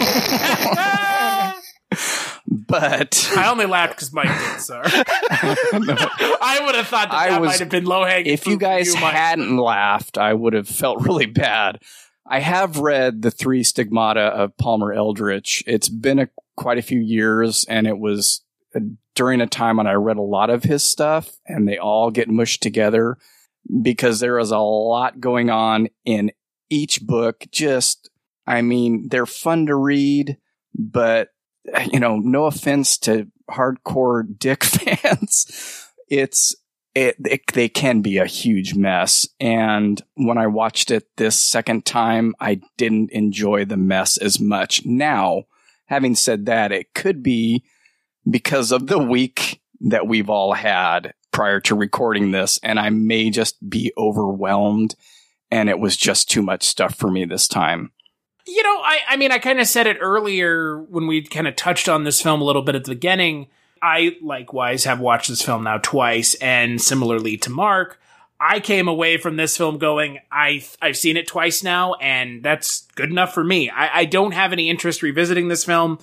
<laughs> <laughs> <laughs> but I only laughed because Mike did, so. <laughs> <laughs> I would have thought that I that was- might have been low hanging. if you guys hadn't laughed, I would have felt really bad. I have read the three stigmata of Palmer Eldritch. It's been a, quite a few years, and it was uh, during a time when I read a lot of his stuff, and they all get mushed together because there is a lot going on in each book. Just, I mean, they're fun to read, but <laughs> you know, no offense to hardcore Dick <laughs> fans, it's it, it they can be a huge mess. And when I watched it this second time, I didn't enjoy the mess as much. Now, having said that, it could be because of the week that we've all had prior to recording this, and I may just be overwhelmed, and it was just too much stuff for me this time. You know, I, I mean, I kind of said it earlier when we kind of touched on this film a little bit at the beginning. I likewise have watched this film now twice, and similarly to Mark, I came away from this film going, I I've seen it twice now, and that's good enough for me. I, I don't have any interest revisiting this film,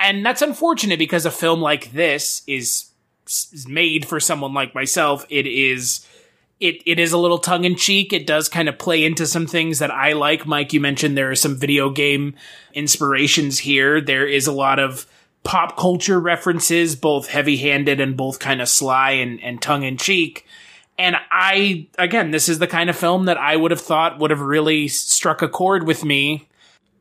and that's unfortunate because a film like this is, is made for someone like myself. It is it it is a little tongue in cheek. It does kind of play into some things that I like. Mike, you mentioned there are some video game inspirations here. There is a lot of pop culture references, both heavy handed and both kind of sly and, and tongue in cheek. And I, again, this is the kind of film that I would have thought would have really struck a chord with me.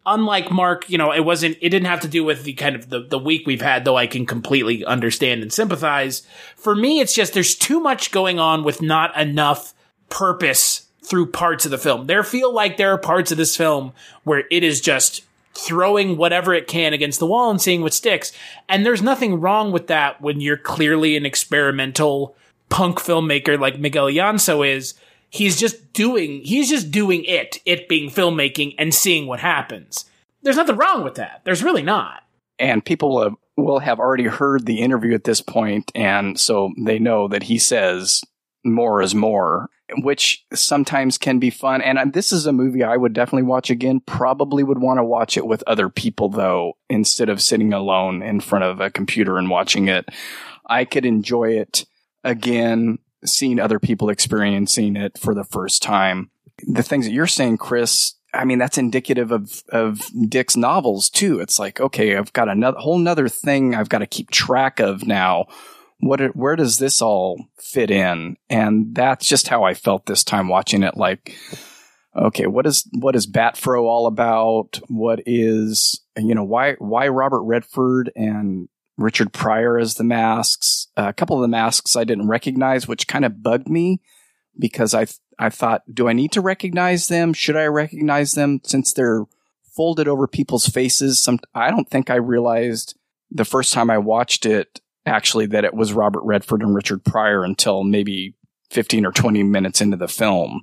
Unlike Mark, you know, it wasn't, it didn't have to do with the kind of the, the week we've had, though I can completely understand and sympathize. For me, it's just there's too much going on with not enough purpose through parts of the film. There feel like there are parts of this film where it is just throwing whatever it can against the wall and seeing what sticks. And there's nothing wrong with that when you're clearly an experimental punk filmmaker like Miguel Llanso is. He's just doing, he's just doing it, it being filmmaking and seeing what happens. There's nothing wrong with that. There's really not. and people will have, already heard the interview at this point, and so they know that he says more is more, which sometimes can be fun. And this is a movie I would definitely watch again. Probably would want to watch it with other people though, instead of sitting alone in front of a computer and watching it. I could enjoy it again, seeing other people experiencing it for the first time. The things that you're saying, Chris, I mean, that's indicative of, of Dick's novels too. It's like, okay, I've got another whole nother thing I've got to keep track of now. What, where does this all fit in? And that's just how I felt this time watching it. Like, okay, what is, what is Batfro all about? What is, you know, why, why Robert Redford and Richard Pryor as the masks? Uh, a couple of the masks I didn't recognize, which kind of bugged me because I I thought, do I need to recognize them? Should I recognize them since they're folded over people's faces? Some I don't think I realized the first time I watched it actually that it was Robert Redford and Richard Pryor until maybe 15 or 20 minutes into the film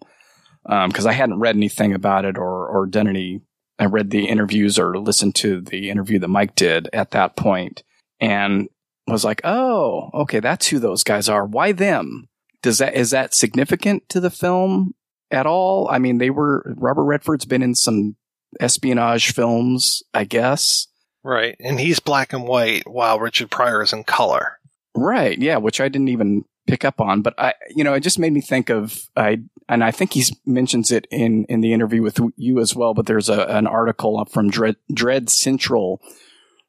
um, because I hadn't read anything about it or or done any. I read the interviews or listened to the interview that Mike did at that point and was like, oh, okay, that's who those guys are. Why them? Does that is that significant to the film at all? I mean, they were Robert Redford's been in some espionage films, I guess. Right. And he's black and white while Richard Pryor is in color. Right. Yeah, which I didn't even pick up on, but I, you know, it just made me think of I, and I think he mentions it in in the interview with you as well. But there's a an article from Dread, Dread Central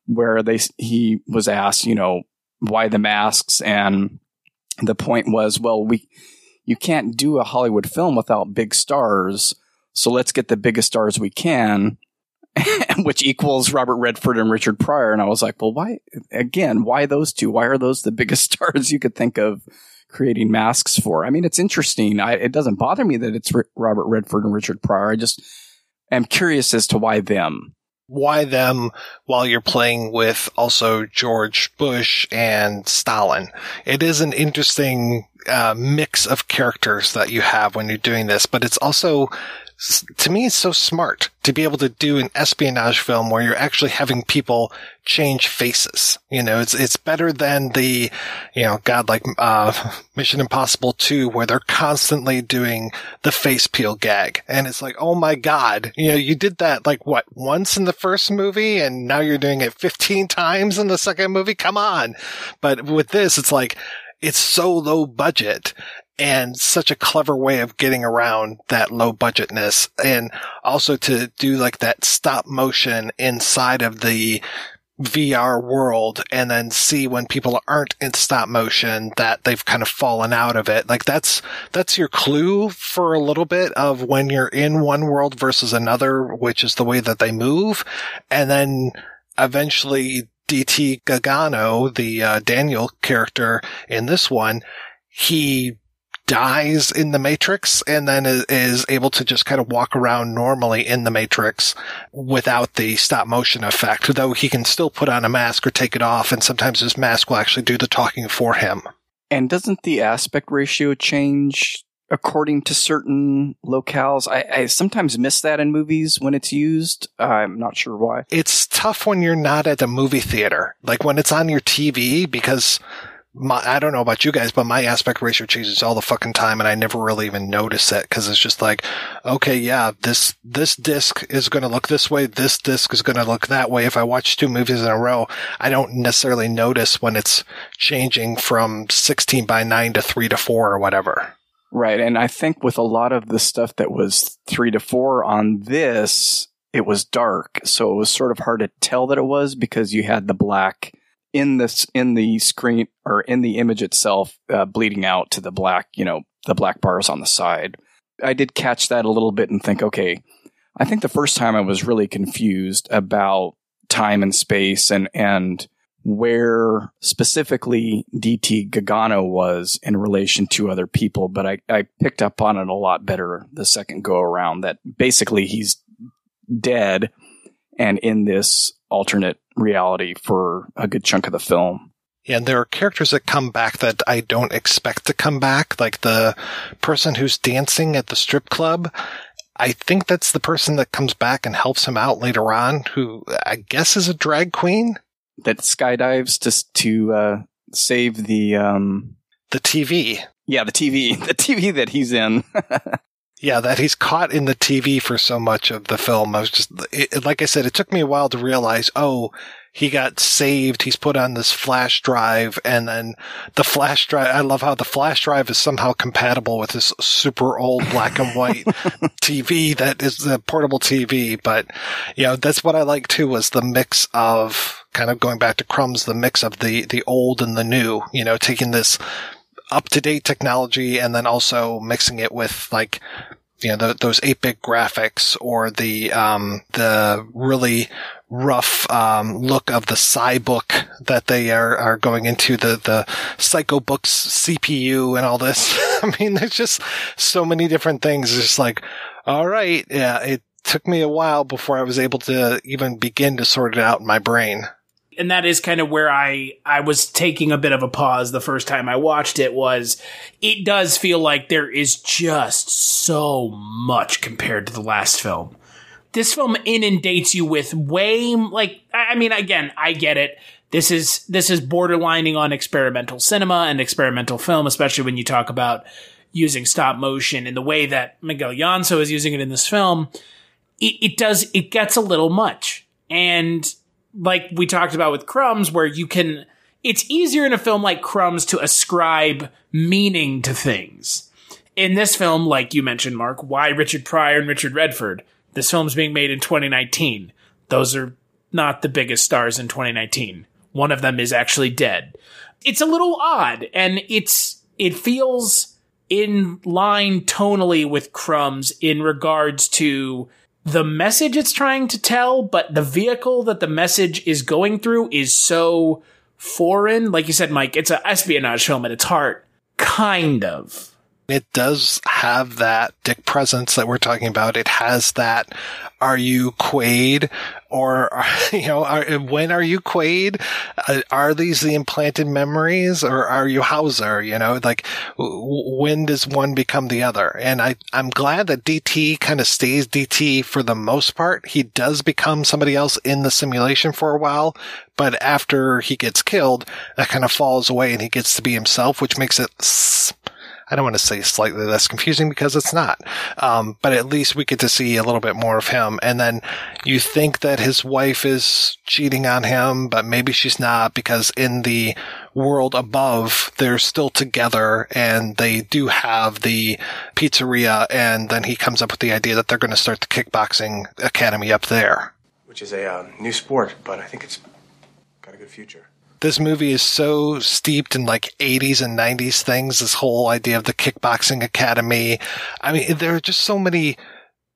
where they he was asked, you know, why the masks, and the point was, well, we you can't do a Hollywood film without big stars, so let's get the biggest stars we can. <laughs> which equals Robert Redford and Richard Pryor. And I was like, well, why, again, why those two? Why are those the biggest <laughs> stars you could think of creating masks for? I mean, it's interesting. I, it doesn't bother me that it's R- Robert Redford and Richard Pryor. I just am curious as to why them. Why them while you're playing with also George Bush and Stalin? It is an interesting uh, mix of characters that you have when you're doing this, but it's also to me, it's so smart to be able to do an espionage film where you're actually having people change faces. You know, it's, it's better than the, you know, God, like, uh, <laughs> Mission Impossible 2, where they're constantly doing the face peel gag. And it's like, oh my God, you know, you did that like what, once in the first movie and now you're doing it 15 times in the second movie? Come on. But with this, it's like, it's so low budget and such a clever way of getting around that low budgetness and also to do like that stop motion inside of the VR world and then see when people aren't in stop motion that they've kind of fallen out of it. Like that's, that's your clue for a little bit of when you're in one world versus another, which is the way that they move. And then eventually DT Gagano, the uh, Daniel character in this one, he dies in the Matrix and then is, is, able to just kind of walk around normally in the Matrix without the stop motion effect, though he can still put on a mask or take it off, and sometimes his mask will actually do the talking for him. And doesn't the aspect ratio change according to certain locales? I, I sometimes miss that in movies when it's used. I'm not sure why. It's tough when you're not at a movie theater, like when it's on your TV, because my, I don't know about you guys, but my aspect ratio changes all the fucking time and I never really even notice it because it's just like, okay, yeah, this, this disc is going to look this way. This disc is going to look that way. If I watch two movies in a row, I don't necessarily notice when it's changing from 16 by 9 to 3 to 4 or whatever. Right. And I think with a lot of the stuff that was 3 to 4 on this, it was dark. So it was sort of hard to tell that it was because you had the black in this in the screen or in the image itself uh, bleeding out to the black you know the black bars on the side. I did catch that a little bit and think okay i think the first time i was really confused about time and space and and where specifically dt gagano was in relation to other people but I, I picked up on it a lot better the second go around that basically he's dead and in this alternate reality for a good chunk of the film. Yeah, and there are characters that come back that I don't expect to come back, like the person who's dancing at the strip club. I think that's the person that comes back and helps him out later on, who I guess is a drag queen that skydives just to uh, save the um, the TV. Yeah, the TV, <laughs> the TV that he's in. <laughs> Yeah, that he's caught in the TV for so much of the film. I was just, it, like I said, it took me a while to realize, oh, he got saved. He's put on this flash drive and then the flash drive. I love how the flash drive is somehow compatible with this super old black and white <laughs> TV that is the portable TV. But, you know, that's what I like too was the mix of kind of going back to crumbs, the mix of the, the old and the new, you know, taking this up to date technology and then also mixing it with like you know the, those 8-bit graphics or the um, the really rough um, look of the Cybook that they are, are going into the the Psychobooks CPU and all this. <laughs> I mean, there's just so many different things. It's just like, all right, yeah, it took me a while before I was able to even begin to sort it out in my brain and that is kind of where I I was taking a bit of a pause the first time I watched it was it does feel like there is just so much compared to the last film. This film inundates you with way like I mean again, I get it. This is this is borderlining on experimental cinema and experimental film, especially when you talk about using stop motion in the way that Miguel Llanso is using it in this film. It, it does it gets a little much. And like we talked about with Crumbs, where you can, it's easier in a film like Crumbs to ascribe meaning to things. In this film, like you mentioned, Mark, why Richard Pryor and Richard Redford? This film's being made in 2019. Those are not the biggest stars in 2019. One of them is actually dead. It's a little odd, and it's it feels in line tonally with Crumbs in regards to the message it's trying to tell, but the vehicle that the message is going through is so foreign. Like you said, Mike, it's an espionage film at its heart. Kind of. It does have that dick presence that we're talking about. It has that. Are you Quaid, or <laughs> you know, are, when are you Quaid? Uh, are these the implanted memories, or are you Hauser? You know, like when does one become the other? And I, I'm glad that DT kind of stays DT for the most part. He does become somebody else in the simulation for a while, but after he gets killed, that kind of falls away, and he gets to be himself, which makes it. I don't want to say slightly less confusing because it's not. Um, but at least we get to see a little bit more of him. And then you think that his wife is cheating on him, but maybe she's not because in the world above, they're still together and they do have the pizzeria. And then he comes up with the idea that they're going to start the kickboxing academy up there. which is a uh, new sport, but I think it's got a good future. This movie is so steeped in like 80s and 90s things. This whole idea of the kickboxing academy. I mean, there are just so many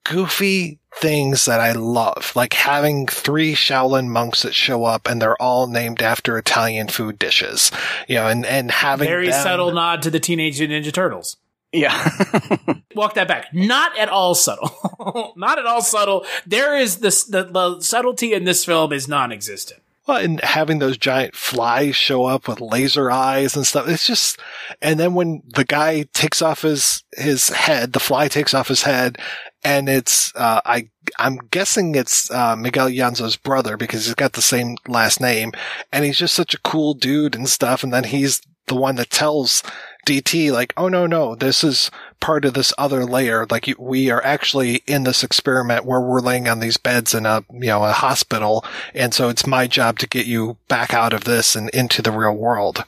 goofy things that I love, like having three Shaolin monks that show up and they're all named after Italian food dishes, you know, and, and having Very them- subtle nod to the Teenage Ninja Turtles. Yeah. <laughs> Walk that back. Not at all subtle. <laughs> Not at all subtle. There is this the, the subtlety in this film is non-existent. Well, and having those giant flies show up with laser eyes and stuff. It's just, and then when the guy takes off his, his head, the fly takes off his head and it's, uh, I, I'm guessing it's, uh, Miguel Llanso's brother because he's got the same last name and he's just such a cool dude and stuff. And then he's the one that tells DT like, oh no, no, this is part of this other layer. Like we are actually in this experiment where we're laying on these beds in a, you know, a hospital. And so it's my job to get you back out of this and into the real world.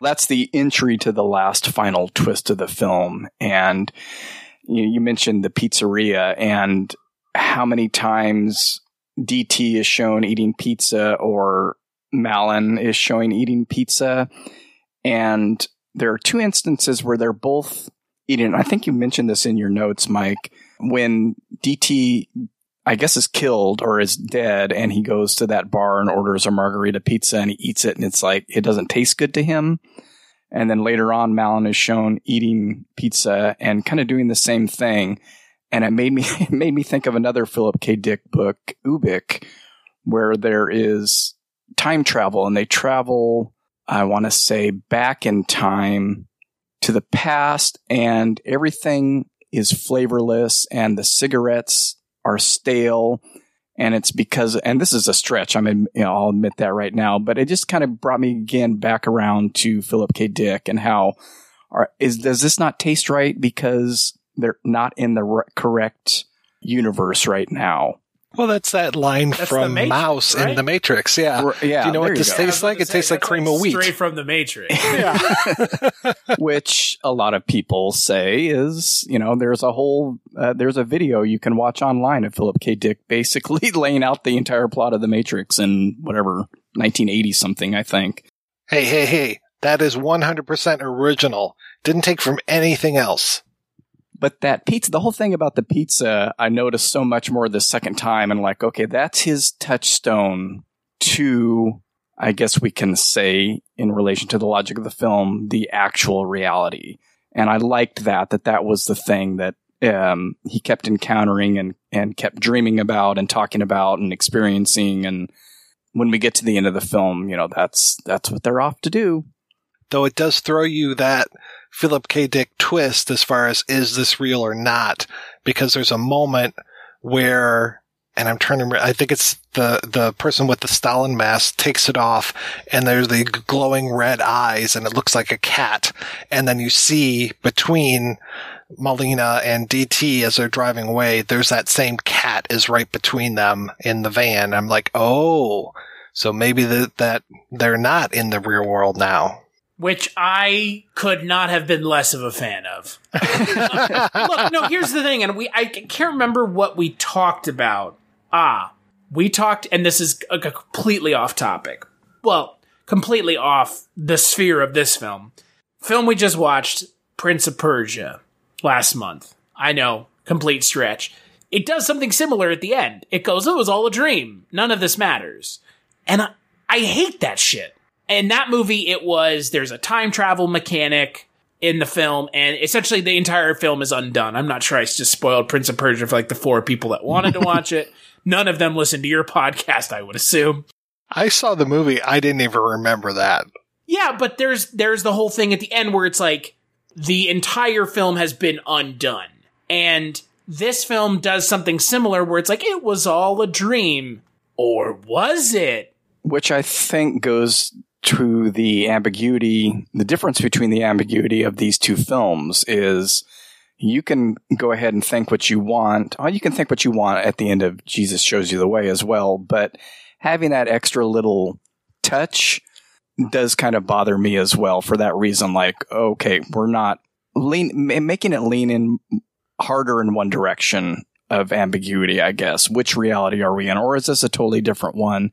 That's the entry to the last final twist of the film. And you, you mentioned the pizzeria and how many times DT is shown eating pizza or Malin is showing eating pizza. And there are two instances where they're both eating. I think you mentioned this in your notes, Mike. When DT, I guess, is killed or is dead, and he goes to that bar and orders a margarita pizza and he eats it, and it's like it doesn't taste good to him. And then later on, Malin is shown eating pizza and kind of doing the same thing. And it made me <laughs> it made me think of another Philip K. Dick book, Ubik, where there is time travel and they travel, I want to say, back in time to the past, and everything is flavorless, and the cigarettes are stale. And it's because, and this is a stretch. I mean, you know, I'll admit that right now, but it just kind of brought me again back around to Philip K. Dick and how are, is, does this not taste right because they're not in the r- correct universe right now? Well, that's that line That's from Matrix, Mouse in? The Matrix. Yeah. R- yeah, Do you know what this go. tastes like? It tastes like cream of wheat. Straight from the Matrix. <laughs> yeah. which a lot of people say is, you know, there's a whole, uh, there's a video you can watch online of Philip K. Dick basically <laughs> laying out the entire plot of The Matrix in whatever 1980 something, I think. Hey, hey, hey. That is 100% original. Didn't take from anything else. But that pizza, the whole thing about the pizza, I noticed so much more the second time, and like, okay, that's his touchstone to, I guess we can say, in relation to the logic of the film, the actual reality. And I liked that, that that was the thing that um, he kept encountering and, and kept dreaming about and talking about and experiencing. And when we get to the end of the film, you know, that's, that's what they're off to do. Though it does throw you that Philip K. Dick twist as far as is this real or not, because there's a moment where, and I'm trying to I think it's the, the person with the Stalin mask takes it off and there's the glowing red eyes and it looks like a cat. And then you see between Molina and DT as they're driving away, there's that same cat is right between them in the van. I'm like, oh, so maybe that they're not in the real world now. Which I could not have been less of a fan of. Look, no, here's the thing, and we I can't remember what we talked about. Ah, we talked, and this is a, completely off topic. Well, completely off the sphere of this film. Film we just watched, Prince of Persia, last month. I know, complete stretch. It does something similar at the end. It goes, "Oh, "It was all a dream. None of this matters," and I, I hate that shit in that movie, it was there's a time travel mechanic in the film, and essentially the entire film is undone. I'm not sure I just spoiled Prince of Persia for like the four people that wanted to <laughs> watch it. None of them listened to your podcast, I would assume. I saw the movie. I didn't even remember that. Yeah, but there's there's the whole thing at the end where it's like the entire film has been undone. And this film does something similar where it's like it was all a dream or was it? Which I think goes to the ambiguity, the difference between the ambiguity of these two films is you can go ahead and think what you want. Oh, you can think what you want at the end of Jesus Shows You the Way as well, but having that extra little touch does kind of bother me as well for that reason. Like, okay, we're not lean, making it lean in harder in one direction of ambiguity, I guess. Which reality are we in? Or is this a totally different one?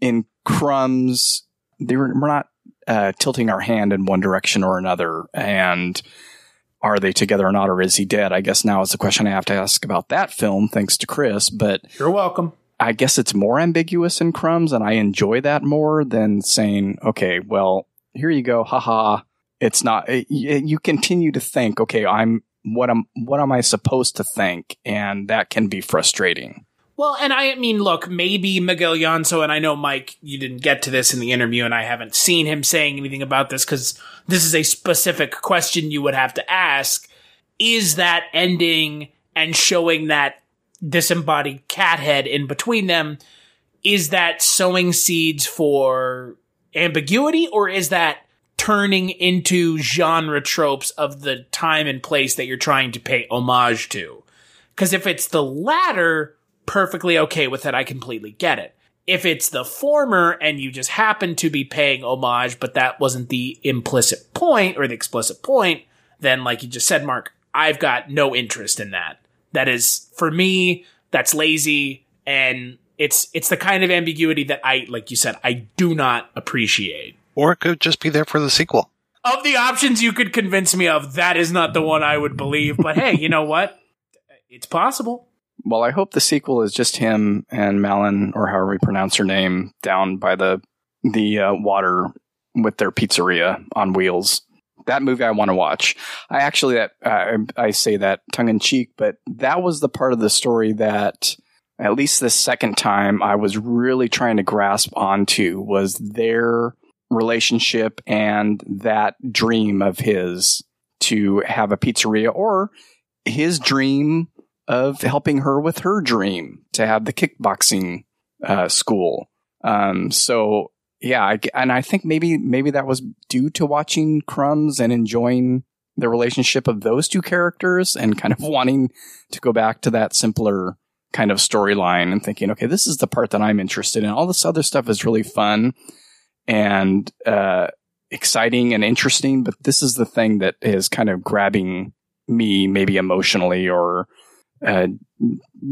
In Crumbs, they were, we're not uh, tilting our hand in one direction or another. And are they together or not, or is he dead? I guess now is the question I have to ask about that film, thanks to Chris. But you're welcome. I guess it's more ambiguous in Crumbs, and I enjoy that more than saying, okay, well, here you go, haha. It's not. It, you continue to think, okay, I'm what am what am I supposed to think, and that can be frustrating. Well, and I mean, look, maybe Miguel Llanso, and I know Mike, you didn't get to this in the interview, and I haven't seen him saying anything about this because this is a specific question you would have to ask. Is that ending and showing that disembodied cat head in between them, is that sowing seeds for ambiguity or is that turning into genre tropes of the time and place that you're trying to pay homage to? Because if it's the latter, perfectly okay with it. I completely get it. If it's the former and you just happen to be paying homage, but that wasn't the implicit point or the explicit point, then like you just said, Mark, I've got no interest in that. That is for me, that's lazy and it's it's the kind of ambiguity that I like you said, I do not appreciate. Or it could just be there for the sequel. Of the options you could convince me of, that is not the one I would believe. But hey, you know what? It's possible. Well, I hope the sequel is just him and Malin, or however we pronounce her name, down by the the uh, water with their pizzeria on wheels. That movie I want to watch. I actually that uh, I say that tongue in cheek, but that was the part of the story that at least the second time I was really trying to grasp onto was their relationship and that dream of his to have a pizzeria or his dream of helping her with her dream to have the kickboxing uh, school. Um, so yeah, I, and I think maybe maybe that was due to watching Crumbs and enjoying the relationship of those two characters and kind of <laughs> wanting to go back to that simpler kind of storyline and thinking, okay, this is the part that I'm interested in. All this other stuff is really fun and uh, exciting and interesting, but this is the thing that is kind of grabbing me, maybe emotionally or uh,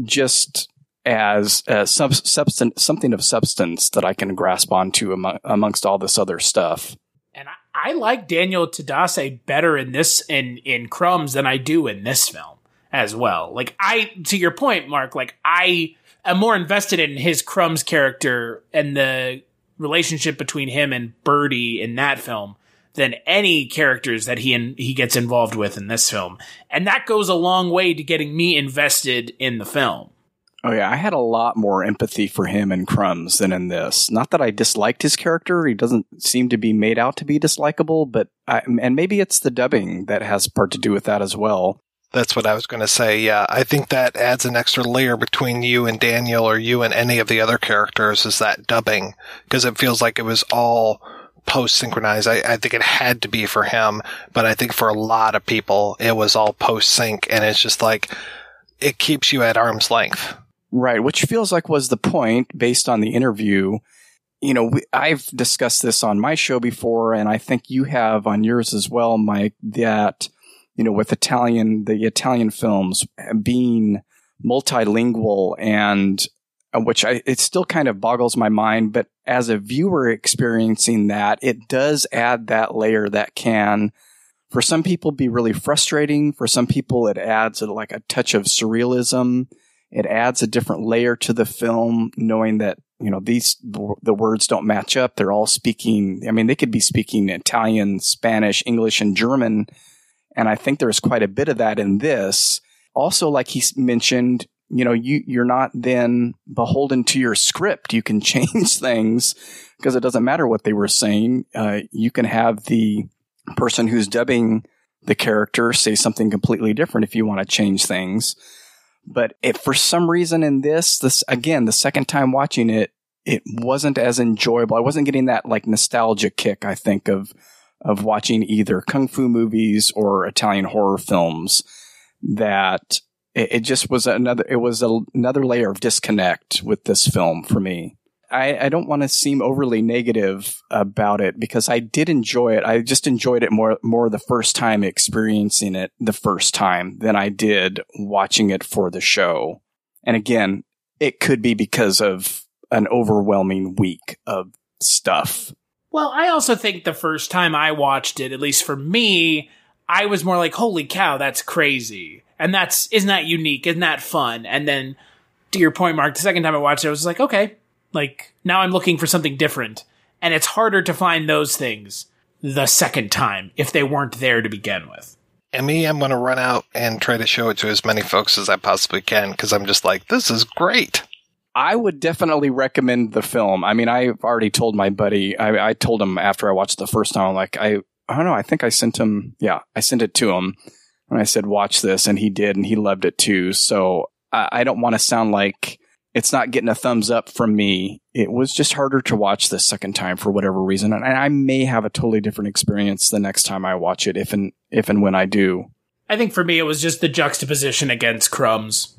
just as a sub- substance, something of substance that I can grasp onto among, amongst all this other stuff. And I, I like Daniel Tadesse better in this in in Crumbs than I do in this film as well. Like I, to your point, Mark, like I am more invested in his Crumbs character and the relationship between him and Birdie in that film than any characters that he in, he gets involved with in this film. And that goes a long way to getting me invested in the film. Oh yeah, I had a lot more empathy for him in Crumbs than in this. Not that I disliked his character; he doesn't seem to be made out to be dislikable. But I, and maybe it's the dubbing that has part to do with that as well. That's what I was going to say. Yeah, I think that adds an extra layer between you and Daniel, or you and any of the other characters, is that dubbing because it feels like it was all post synchronized. I, I, think it had to be for him, but I think for a lot of people, it was all post sync, and it's just like it keeps you at arm's length. Right, which feels like was the point based on the interview. You know, we, I've discussed this on my show before, and I think you have on yours as well, Mike, that, you know, with Italian, the Italian films being multilingual and Uh, which I, it still kind of boggles my mind, but as a viewer experiencing that, it does add that layer that can, for some people, be really frustrating. For some people, it adds a, like a touch of surrealism it adds a different layer to the film, knowing that you know, these, the words don't match up. They're all speaking, I mean, they could be speaking Italian, Spanish, English, and German. And I think there's quite a bit of that in this. Also, like he mentioned, you know, you, you're not then beholden to your script. You can <laughs> change things because it doesn't matter what they were saying. Uh, you can have the person who's dubbing the character say something completely different if you want to change things. But if for some reason in this, this again, the second time watching it, it wasn't as enjoyable. I wasn't getting that like nostalgia kick, I think, of of watching either kung fu movies or Italian horror films that it, it just was another it was a, another layer of disconnect with this film for me. I, I don't want to seem overly negative about it because I did enjoy it. I just enjoyed it more more the first time experiencing it the first time than I did watching it for the show. And again, it could be because of an overwhelming week of stuff. Well, I also think the first time I watched it, at least for me, I was more like, "Holy cow, that's crazy!" And that's isn't that unique? Isn't that fun? And then, to your point, Mark, the second time I watched it, I was like, "Okay, like now I'm looking for something different." And it's harder to find those things the second time if they weren't there to begin with. And me, I'm going to run out and try to show it to as many folks as I possibly can because I'm just like, this is great. I would definitely recommend the film. I mean, I've already told my buddy. I, I told him after I watched the first time. Like, I, I don't know. I think I sent him. Yeah, I sent it to him, and I said, "Watch this," and he did, and he loved it too. So I, I don't want to sound like it's not getting a thumbs up from me. It was just harder to watch the second time for whatever reason, and I may have a totally different experience the next time I watch it, if and if and when I do. I think for me, it was just the juxtaposition against Crumbs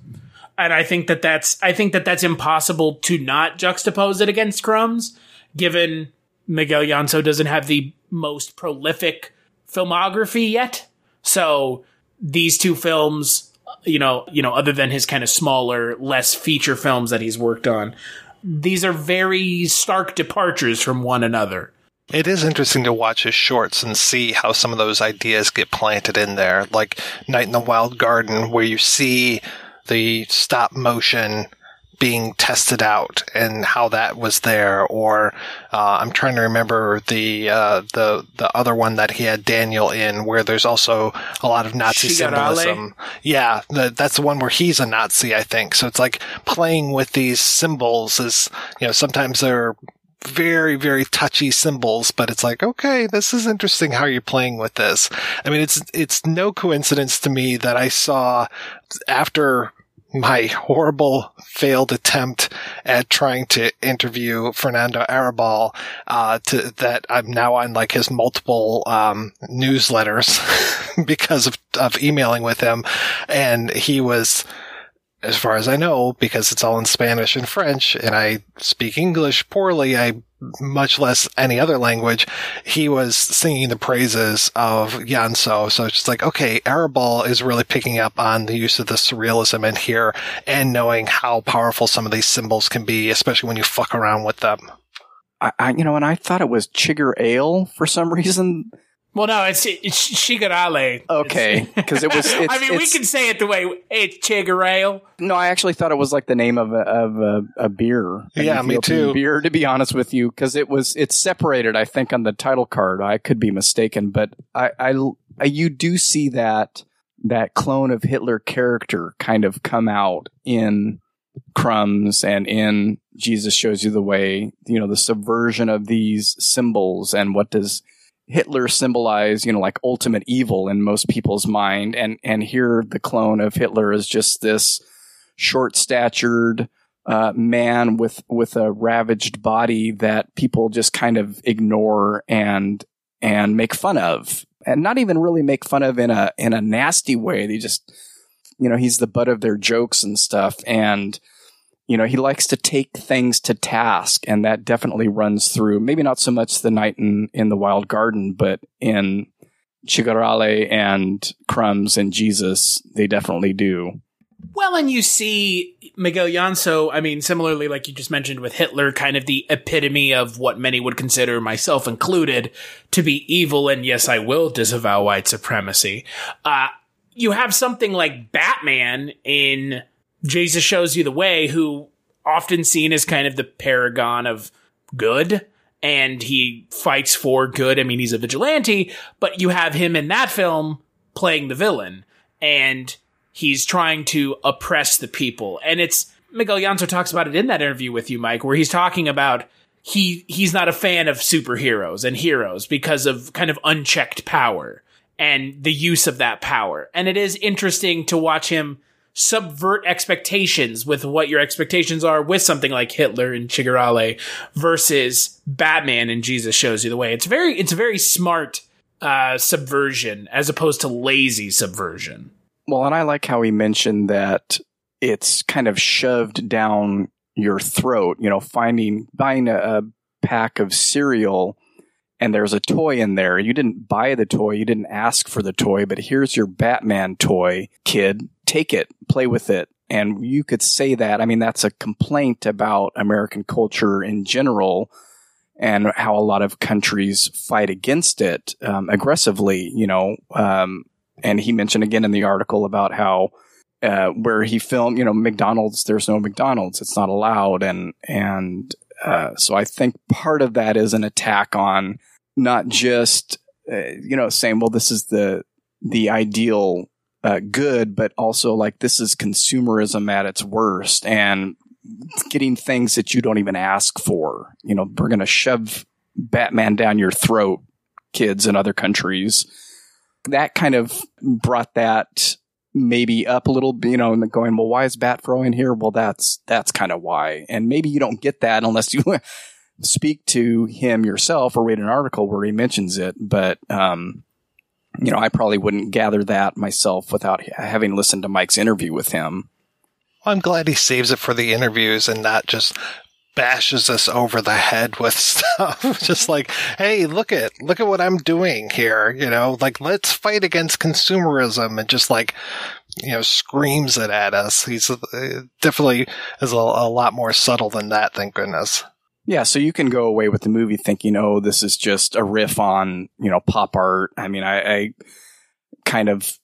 and I think that that's I think that that's impossible to not juxtapose it against Crumbs, given Miguel Llanso doesn't have the most prolific filmography yet. So these two films, you know, you know, other than his kind of smaller, less feature films that he's worked on, these are very stark departures from one another. It is interesting to watch his shorts and see how some of those ideas get planted in there, like Night in the Wild Garden, where you see the stop motion being tested out and how that was there or uh, I'm trying to remember the uh, the the other one that he had Daniel in where there's also a lot of Nazi Shigarale? symbolism. Yeah, the, that's the one where he's a Nazi, I think. So it's like playing with these symbols is you know sometimes they're very very touchy symbols but it's like okay this is interesting how you're playing with this i mean it's it's no coincidence to me that i saw after my horrible failed attempt at trying to interview Fernando Arrabal, uh, to, that I'm now on like his multiple, um, newsletters <laughs> because of, of emailing with him. And he was, as far as I know, because it's all in Spanish and French and I speak English poorly, I much less any other language, he was singing the praises of Llanso. So it's just like, okay, Arrabal is really picking up on the use of the surrealism in here and knowing how powerful some of these symbols can be, especially when you fuck around with them. I, I you know, and I thought it was Chigger Ale for some <laughs> reason. Well, no, it's it's Shigarale. Okay, because it was. <laughs> It's, I mean, we can say it the way it's Chigarale. No, I actually thought it was like the name of a of a, a beer. Yeah, me too. Beer, to be honest with you, because it was it's separated. I think on the title card. I could be mistaken, but I, I I- you do see that that clone of Hitler character kind of come out in Crumbs and in Jesus shows you the way. You know, the subversion of these symbols and what does Hitler symbolize, you know, like ultimate evil in most people's mind. And, and here the clone of Hitler is just this short statured, uh, man with, with a ravaged body that people just kind of ignore and, and make fun of and not even really make fun of in a, in a nasty way. They just, you know, he's the butt of their jokes and stuff. And, you know, he likes to take things to task, and that definitely runs through. Maybe not so much the night in in the wild garden, but in Chigarale and Crumbs and Jesus, they definitely do. Well, and you see Miguel Llanso, I mean, similarly, like you just mentioned with Hitler, kind of the epitome of what many would consider, myself included, to be evil, and yes, I will disavow white supremacy. Uh, you have something like Batman in Jesus Shows You the Way, who often seen as kind of the paragon of good and he fights for good. I mean, he's a vigilante, but you have him in that film playing the villain and he's trying to oppress the people. And it's Miguel Llanso talks about it in that interview with you, Mike, where he's talking about he he's not a fan of superheroes and heroes because of kind of unchecked power and the use of that power. And it is interesting to watch him subvert expectations with what your expectations are with something like Hitler and Guevara versus Batman and Jesus shows you the way. It's very it's very smart uh, subversion as opposed to lazy subversion. Well, and I like how he mentioned that it's kind of shoved down your throat. You know, finding buying a, a pack of cereal and there's a toy in there. You didn't buy the toy, you didn't ask for the toy, but here's your Batman toy, kid. Take it, play with it. And you could say that. I mean, that's a complaint about American culture in general and how a lot of countries fight against it um, aggressively, you know. Um, and he mentioned again in the article about how uh, where he filmed, you know, McDonald's, there's no McDonald's, it's not allowed. And, and, uh, so I think part of that is an attack on not just, uh, you know, saying, well, this is the, the ideal, uh, good, but also like this is consumerism at its worst and getting things that you don't even ask for. You know, we're going to shove Batman down your throat, kids in other countries. That kind of brought that maybe up a little, you know, and going, well, why is Batfro in here? Well, that's, that's kind of why. And maybe you don't get that unless you <laughs> speak to him yourself or read an article where he mentions it. But, um, you know, I probably wouldn't gather that myself without having listened to Mike's interview with him. I'm glad he saves it for the interviews and not just bashes us over the head with <laughs> stuff. just like, hey, look at look at what I'm doing here. You know, like let's fight against consumerism and just like you know screams it at us. He's uh, definitely is a, a lot more subtle than that. Thank goodness. Yeah, so you can go away with the movie thinking, oh, this is just a riff on, you know, pop art. I mean, I, I kind of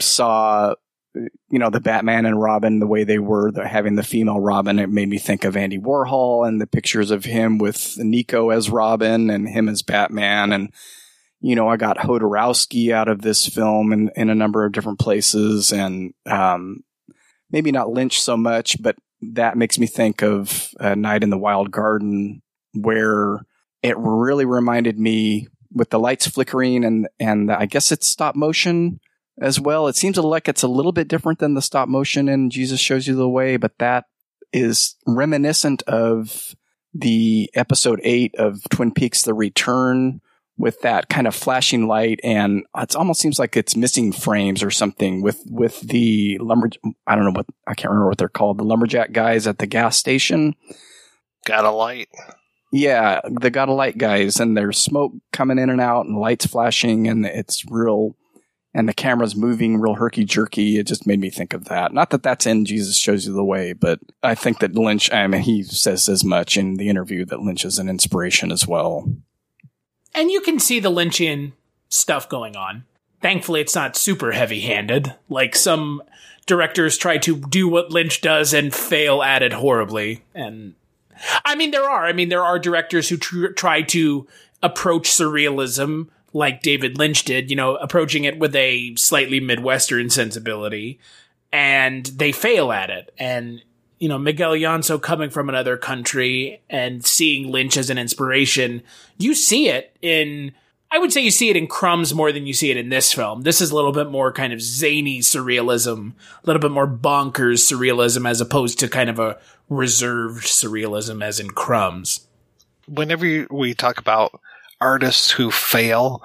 saw, you know, the Batman and Robin, the way they were, the, having the female Robin. It made me think of Andy Warhol and the pictures of him with Nico as Robin and him as Batman. And, you know, I got Jodorowsky out of this film in, in a number of different places and, um, maybe not Lynch so much, but that makes me think of a night in the wild garden where it really reminded me with the lights flickering and and I guess it's stop motion as well. It seems like it's a little bit different than the stop motion in Jesus shows you the way, but that is reminiscent of the episode 8 of Twin Peaks the Return with that kind of flashing light and it almost seems like it's missing frames or something with with the lumber I don't know what I can't remember what they're called the lumberjack guys at the gas station. Got a light. Yeah the got a light guys and there's smoke coming in and out and lights flashing and it's real and the camera's moving real herky jerky it just made me think of that. Not that that's in Jesus shows you the way but I think that Lynch I mean he says as much in the interview that Lynch is an inspiration as well and you can see the Lynchian stuff going on. Thankfully, it's not super heavy handed. Like some directors try to do what Lynch does and fail at it horribly. And I mean, there are. I mean, there are directors who tr- try to approach surrealism like David Lynch did, you know, approaching it with a slightly Midwestern sensibility, and they fail at it. And you know, Miguel Llanso coming from another country and seeing Lynch as an inspiration, you see it in, I would say you see it in Crumbs more than you see it in this film. This is a little bit more kind of zany surrealism, a little bit more bonkers surrealism as opposed to kind of a reserved surrealism as in Crumbs. Whenever we talk about artists who fail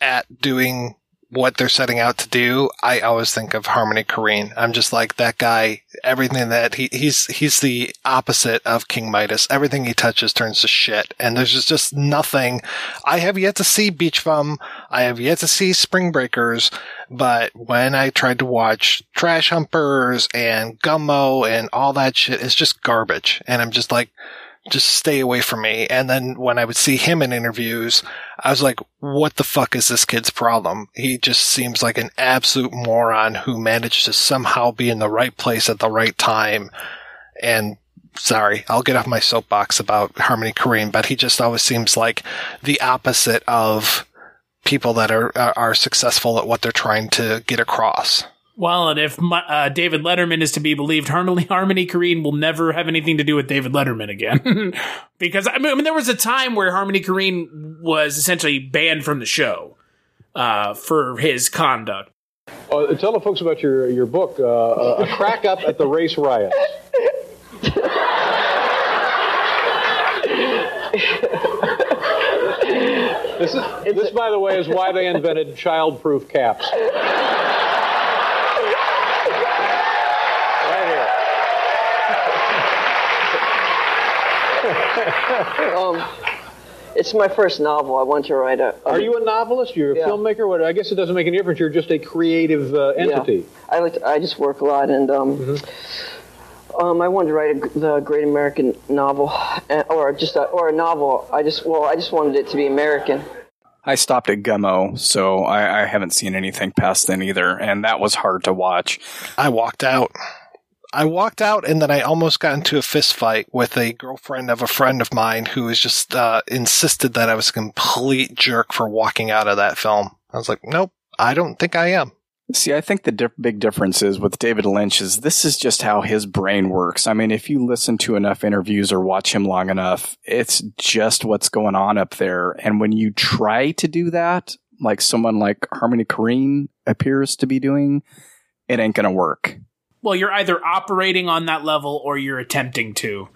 at doing what they're setting out to do, I always think of Harmony Korine. I'm just like that guy. Everything that he, he's he's the opposite of King Midas. Everything he touches turns to shit, and there's just, just nothing. I have yet to see Beach Bum. I have yet to see Spring Breakers. But when I tried to watch Trash Humpers and Gummo and all that shit, it's just garbage. And I'm just like, just stay away from me. And then when I would see him in interviews, I was like, what the fuck is this kid's problem? He just seems like an absolute moron who managed to somehow be in the right place at the right time and sorry, I'll get off my soapbox about Harmony Korine, but he just always seems like the opposite of people that are are successful at what they're trying to get across. Well, and if my, uh, David Letterman is to be believed, Harmony Harmony Korine will never have anything to do with David Letterman again, <laughs> because I mean, I mean, there was a time where Harmony Korine was essentially banned from the show uh, for his conduct. Uh, tell the folks about your your book, uh, uh, A Crack Up at the Race Riots. this, is, this, by the way, is why they invented child-proof caps. <laughs> um, it's my first novel. I want to write a. Are you a novelist? You're a Yeah. filmmaker? What? I guess it doesn't make any difference. You're just a creative uh, entity. Yeah. I like. To, I just work a lot, and um, um, I wanted to write a, the Great American novel, uh, or just a, or a novel. I just well, I just wanted it to be American. I stopped at Gummo, so I, I haven't seen anything past then either, and that was hard to watch. I walked out. I walked out and then I almost got into a fist fight with a girlfriend of a friend of mine who was just uh, insisted that I was a complete jerk for walking out of that film. I was like, nope, I don't think I am. See, I think the big difference is with David Lynch is this is just how his brain works. I mean, if you listen to enough interviews or watch him long enough, it's just what's going on up there. And when you try to do that, like someone like Harmony Korine appears to be doing, it ain't going to work. Well, you're either operating on that level or you're attempting to.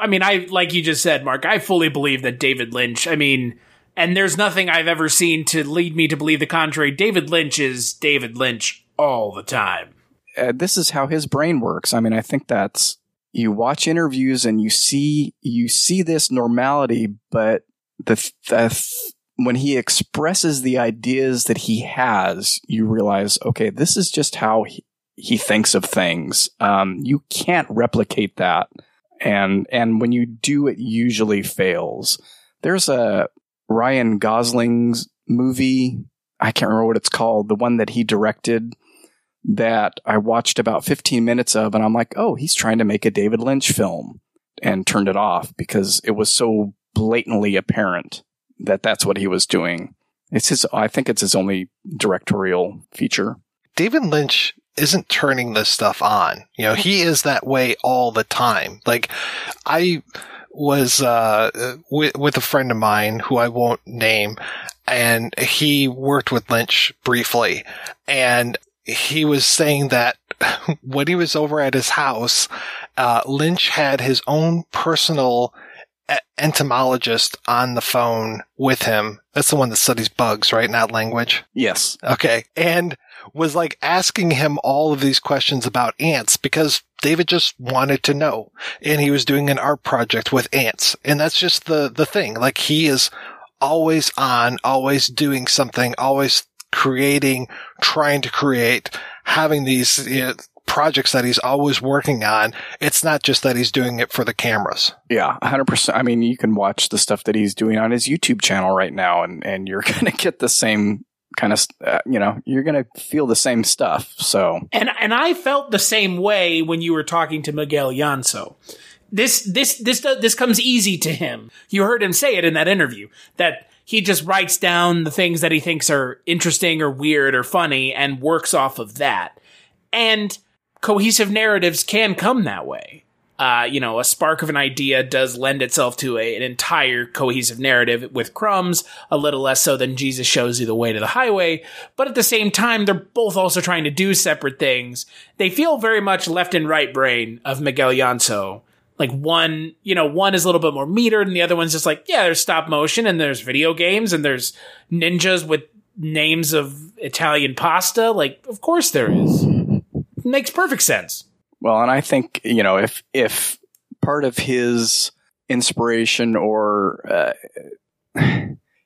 I mean, I like you just said, Mark. I fully believe that David Lynch. I mean, and there's nothing I've ever seen to lead me to believe the contrary. David Lynch is David Lynch all the time. uh, this is how his brain works. I mean, I think that's you watch interviews and you see you see this normality, but the, the when he expresses the ideas that he has, you realize, okay, this is just how he, he thinks of things. Um, you can't replicate that, and and when you do, it usually fails. There's a Ryan Gosling's movie. I can't remember what it's called. The one that he directed that I watched about 15 minutes of, and I'm like, oh, he's trying to make a David Lynch film, and turned it off because it was so blatantly apparent that that's what he was doing. It's his. I think it's his only directorial feature. David Lynch isn't turning this stuff on. You know, he is that way all the time. Like, I was uh, with, with a friend of mine who I won't name, and he worked with Lynch briefly, and he was saying that <laughs> when he was over at his house, uh, Lynch had his own personal entomologist on the phone with him. That's the one that studies bugs, right? Not language. Yes. Okay. And was like asking him all of these questions about ants because David just wanted to know. And he was doing an art project with ants. And that's just the, the thing. Like he is always on, always doing something, always creating, trying to create, having these you know, projects that he's always working on. It's not just that he's doing it for the cameras. Yeah, 100%. I mean, you can watch the stuff that he's doing on his YouTube channel right now, and, and you're <laughs> going to get the same kind of, uh, you know, you're going to feel the same stuff. So, And and I felt the same way when you were talking to Miguel Llanso. This this this this comes easy to him. You heard him say it in that interview that he just writes down the things that he thinks are interesting or weird or funny and works off of that. And cohesive narratives can come that way. Uh, you know, a spark of an idea does lend itself to a, an entire cohesive narrative with crumbs, a little less so than Jesus shows you the way to the highway. But at the same time, they're both also trying to do separate things. They feel very much left and right brain of Miguel Llanso. Like one, you know, one is a little bit more metered and the other one's just like, yeah, there's stop motion and there's video games and there's ninjas with names of Italian pasta. Like, of course there is. Makes perfect sense. Well, and I think, you know, if, if part of his inspiration or, uh,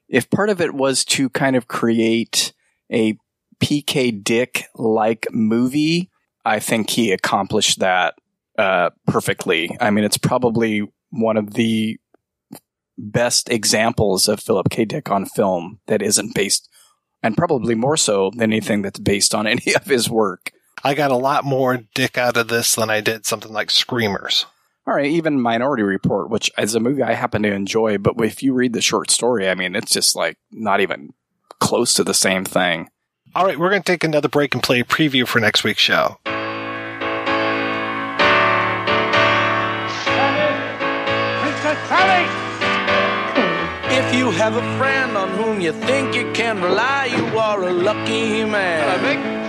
if part of it was to kind of create a PK Dick like movie, I think he accomplished that uh, perfectly. I mean, it's probably one of the best examples of Philip K. Dick on film that isn't based, and probably more so than anything that's based on <laughs> any of his work. I got a lot more dick out of this than I did something like Screamers. All right, even Minority Report, which is a movie I happen to enjoy, but if you read the short story, I mean, it's just like not even close to the same thing. All right, we're going to take another break and play a preview for next week's show. If you have a friend on whom you think you can rely, you are a lucky man.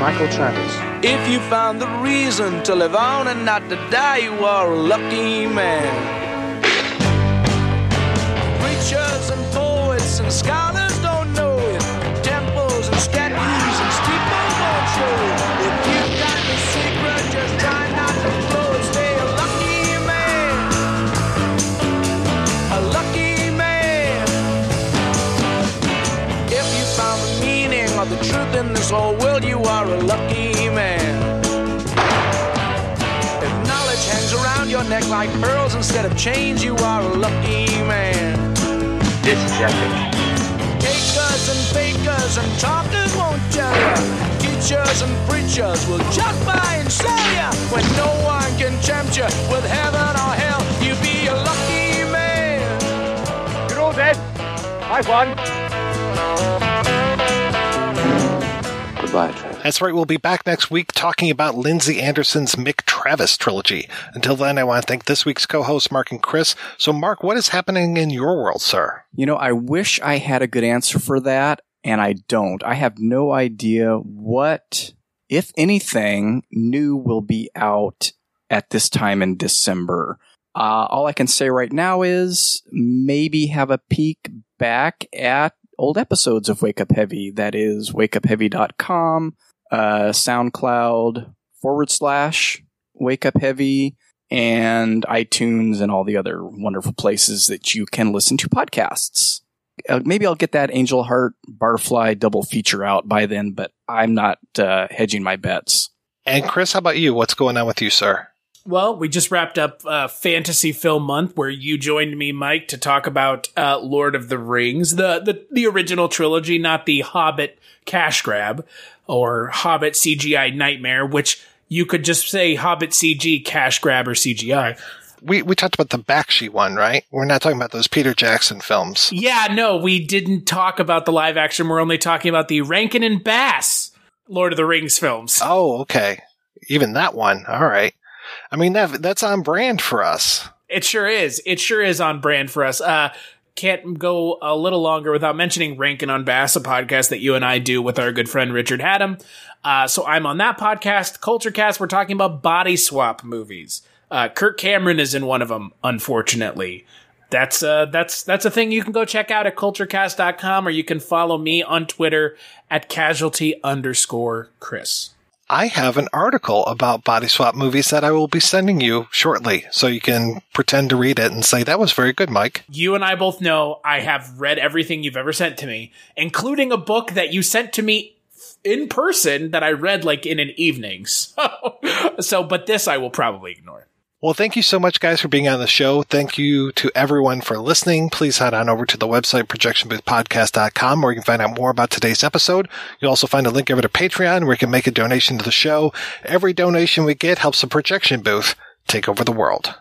Michael Travis. If you found the reason to live on and not to die, you are a lucky man. Preachers and poets and scholars don't know it. Temples and statues and steeples won't show it. If you got the secret, just try not to. Stay a lucky man. A lucky man. If you found the meaning of the truth in this whole world, around neck like pearls instead of chains, you are a lucky man. This is epic. Takers and fakers and talkers won't tell you. Teachers and preachers will just buy and sell you. When no one can tempt you with heaven or hell, you be a lucky man. You're all dead. I won. Goodbye, Travis. That's right. We'll be back next week talking about Lindsay Anderson's Mick Travis trilogy. Until then, I want to thank this week's co-hosts, Mark and Chris. So, Mark, what is happening in your world, sir? You know, I wish I had a good answer for that, and I don't. I have no idea what, if anything, new will be out at this time in December. Uh, all I can say right now is maybe have a peek back at old episodes of Wake Up Heavy. That is wakeupheavy.com, uh, SoundCloud forward slash Wake Up Heavy, and iTunes and all the other wonderful places that you can listen to podcasts. Uh, maybe I'll get that Angel Heart Barfly double feature out by then, but I'm not uh, hedging my bets. And Chris, how about you? What's going on with you, sir? Well, we just wrapped up uh, Fantasy Film Month, where you joined me, Mike, to talk about uh, Lord of the Rings, the, the the original trilogy, not the Hobbit cash grab or Hobbit CGI nightmare, which you could just say Hobbit CG cash grab or CGI. We we talked about the Bakshi one, right? We're not talking about those Peter Jackson films. Yeah, no, we didn't talk about the live action. We're only talking about the Rankin and Bass Lord of the Rings films. Oh, okay. Even that one. All right. I mean that that's on brand for us. It sure is. It sure is on brand for us. Uh, can't go a little longer without mentioning Rankin on Bass, a podcast that you and I do with our good friend Richard Haddam. Uh, so I'm on that podcast, Culturecast. We're talking about body swap movies. Uh, Kirk Cameron is in one of them, unfortunately. That's uh, that's that's a thing you can go check out at culturecast.com or you can follow me on Twitter at casualty underscore Chris. I have an article about body swap movies that I will be sending you shortly, so you can pretend to read it and say that was very good, Mike. You and I both know I have read everything you've ever sent to me, including a book that you sent to me in person that I read like in an evening. <laughs> So, so but this I will probably ignore. Well, thank you so much, guys, for being on the show. Thank you to everyone for listening. Please head on over to the website, projectionboothpodcast.com, where you can find out more about today's episode. You'll also find a link over to Patreon, where you can make a donation to the show. Every donation we get helps the projection booth take over the world.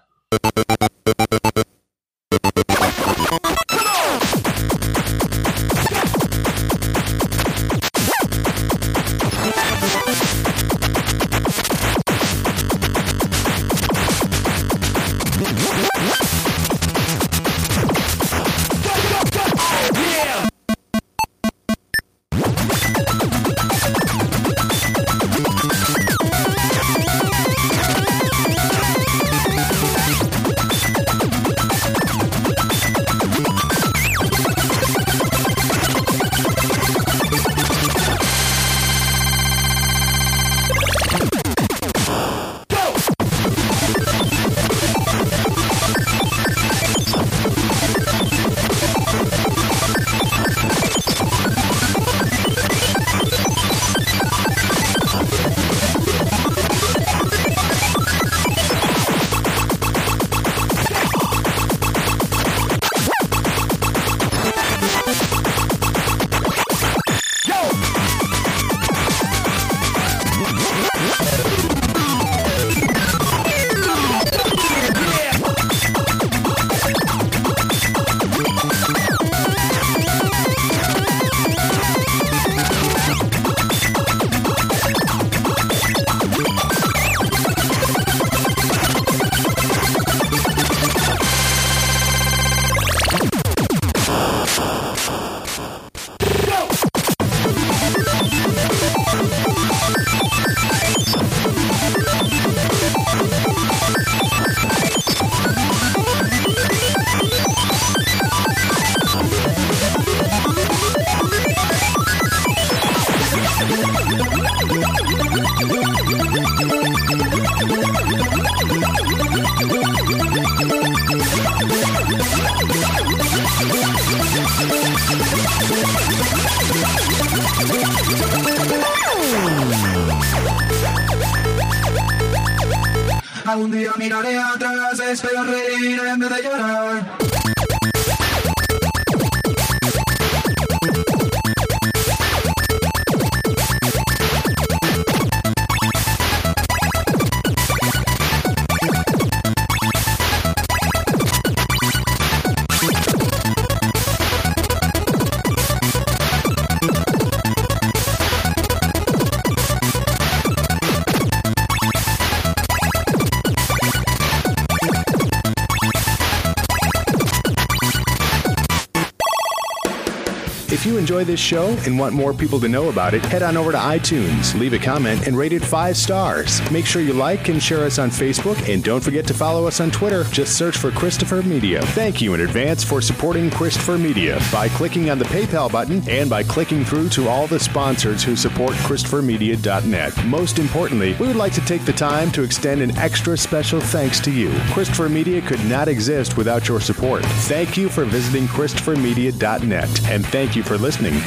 Enjoy this show and want more people to know about it, head on over to iTunes, leave a comment, and rate it five stars. Make sure you like and share us on Facebook, and don't forget to follow us on Twitter. Just search for Christopher Media. Thank you in advance for supporting Christopher Media by clicking on the PayPal button and by clicking through to all the sponsors who support ChristopherMedia.net. Most importantly, we would like to take the time to extend an extra special thanks to you. Christopher Media could not exist without your support. Thank you for visiting ChristopherMedia.net, and thank you for listening.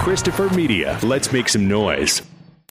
Christopher Media. Let's make some noise.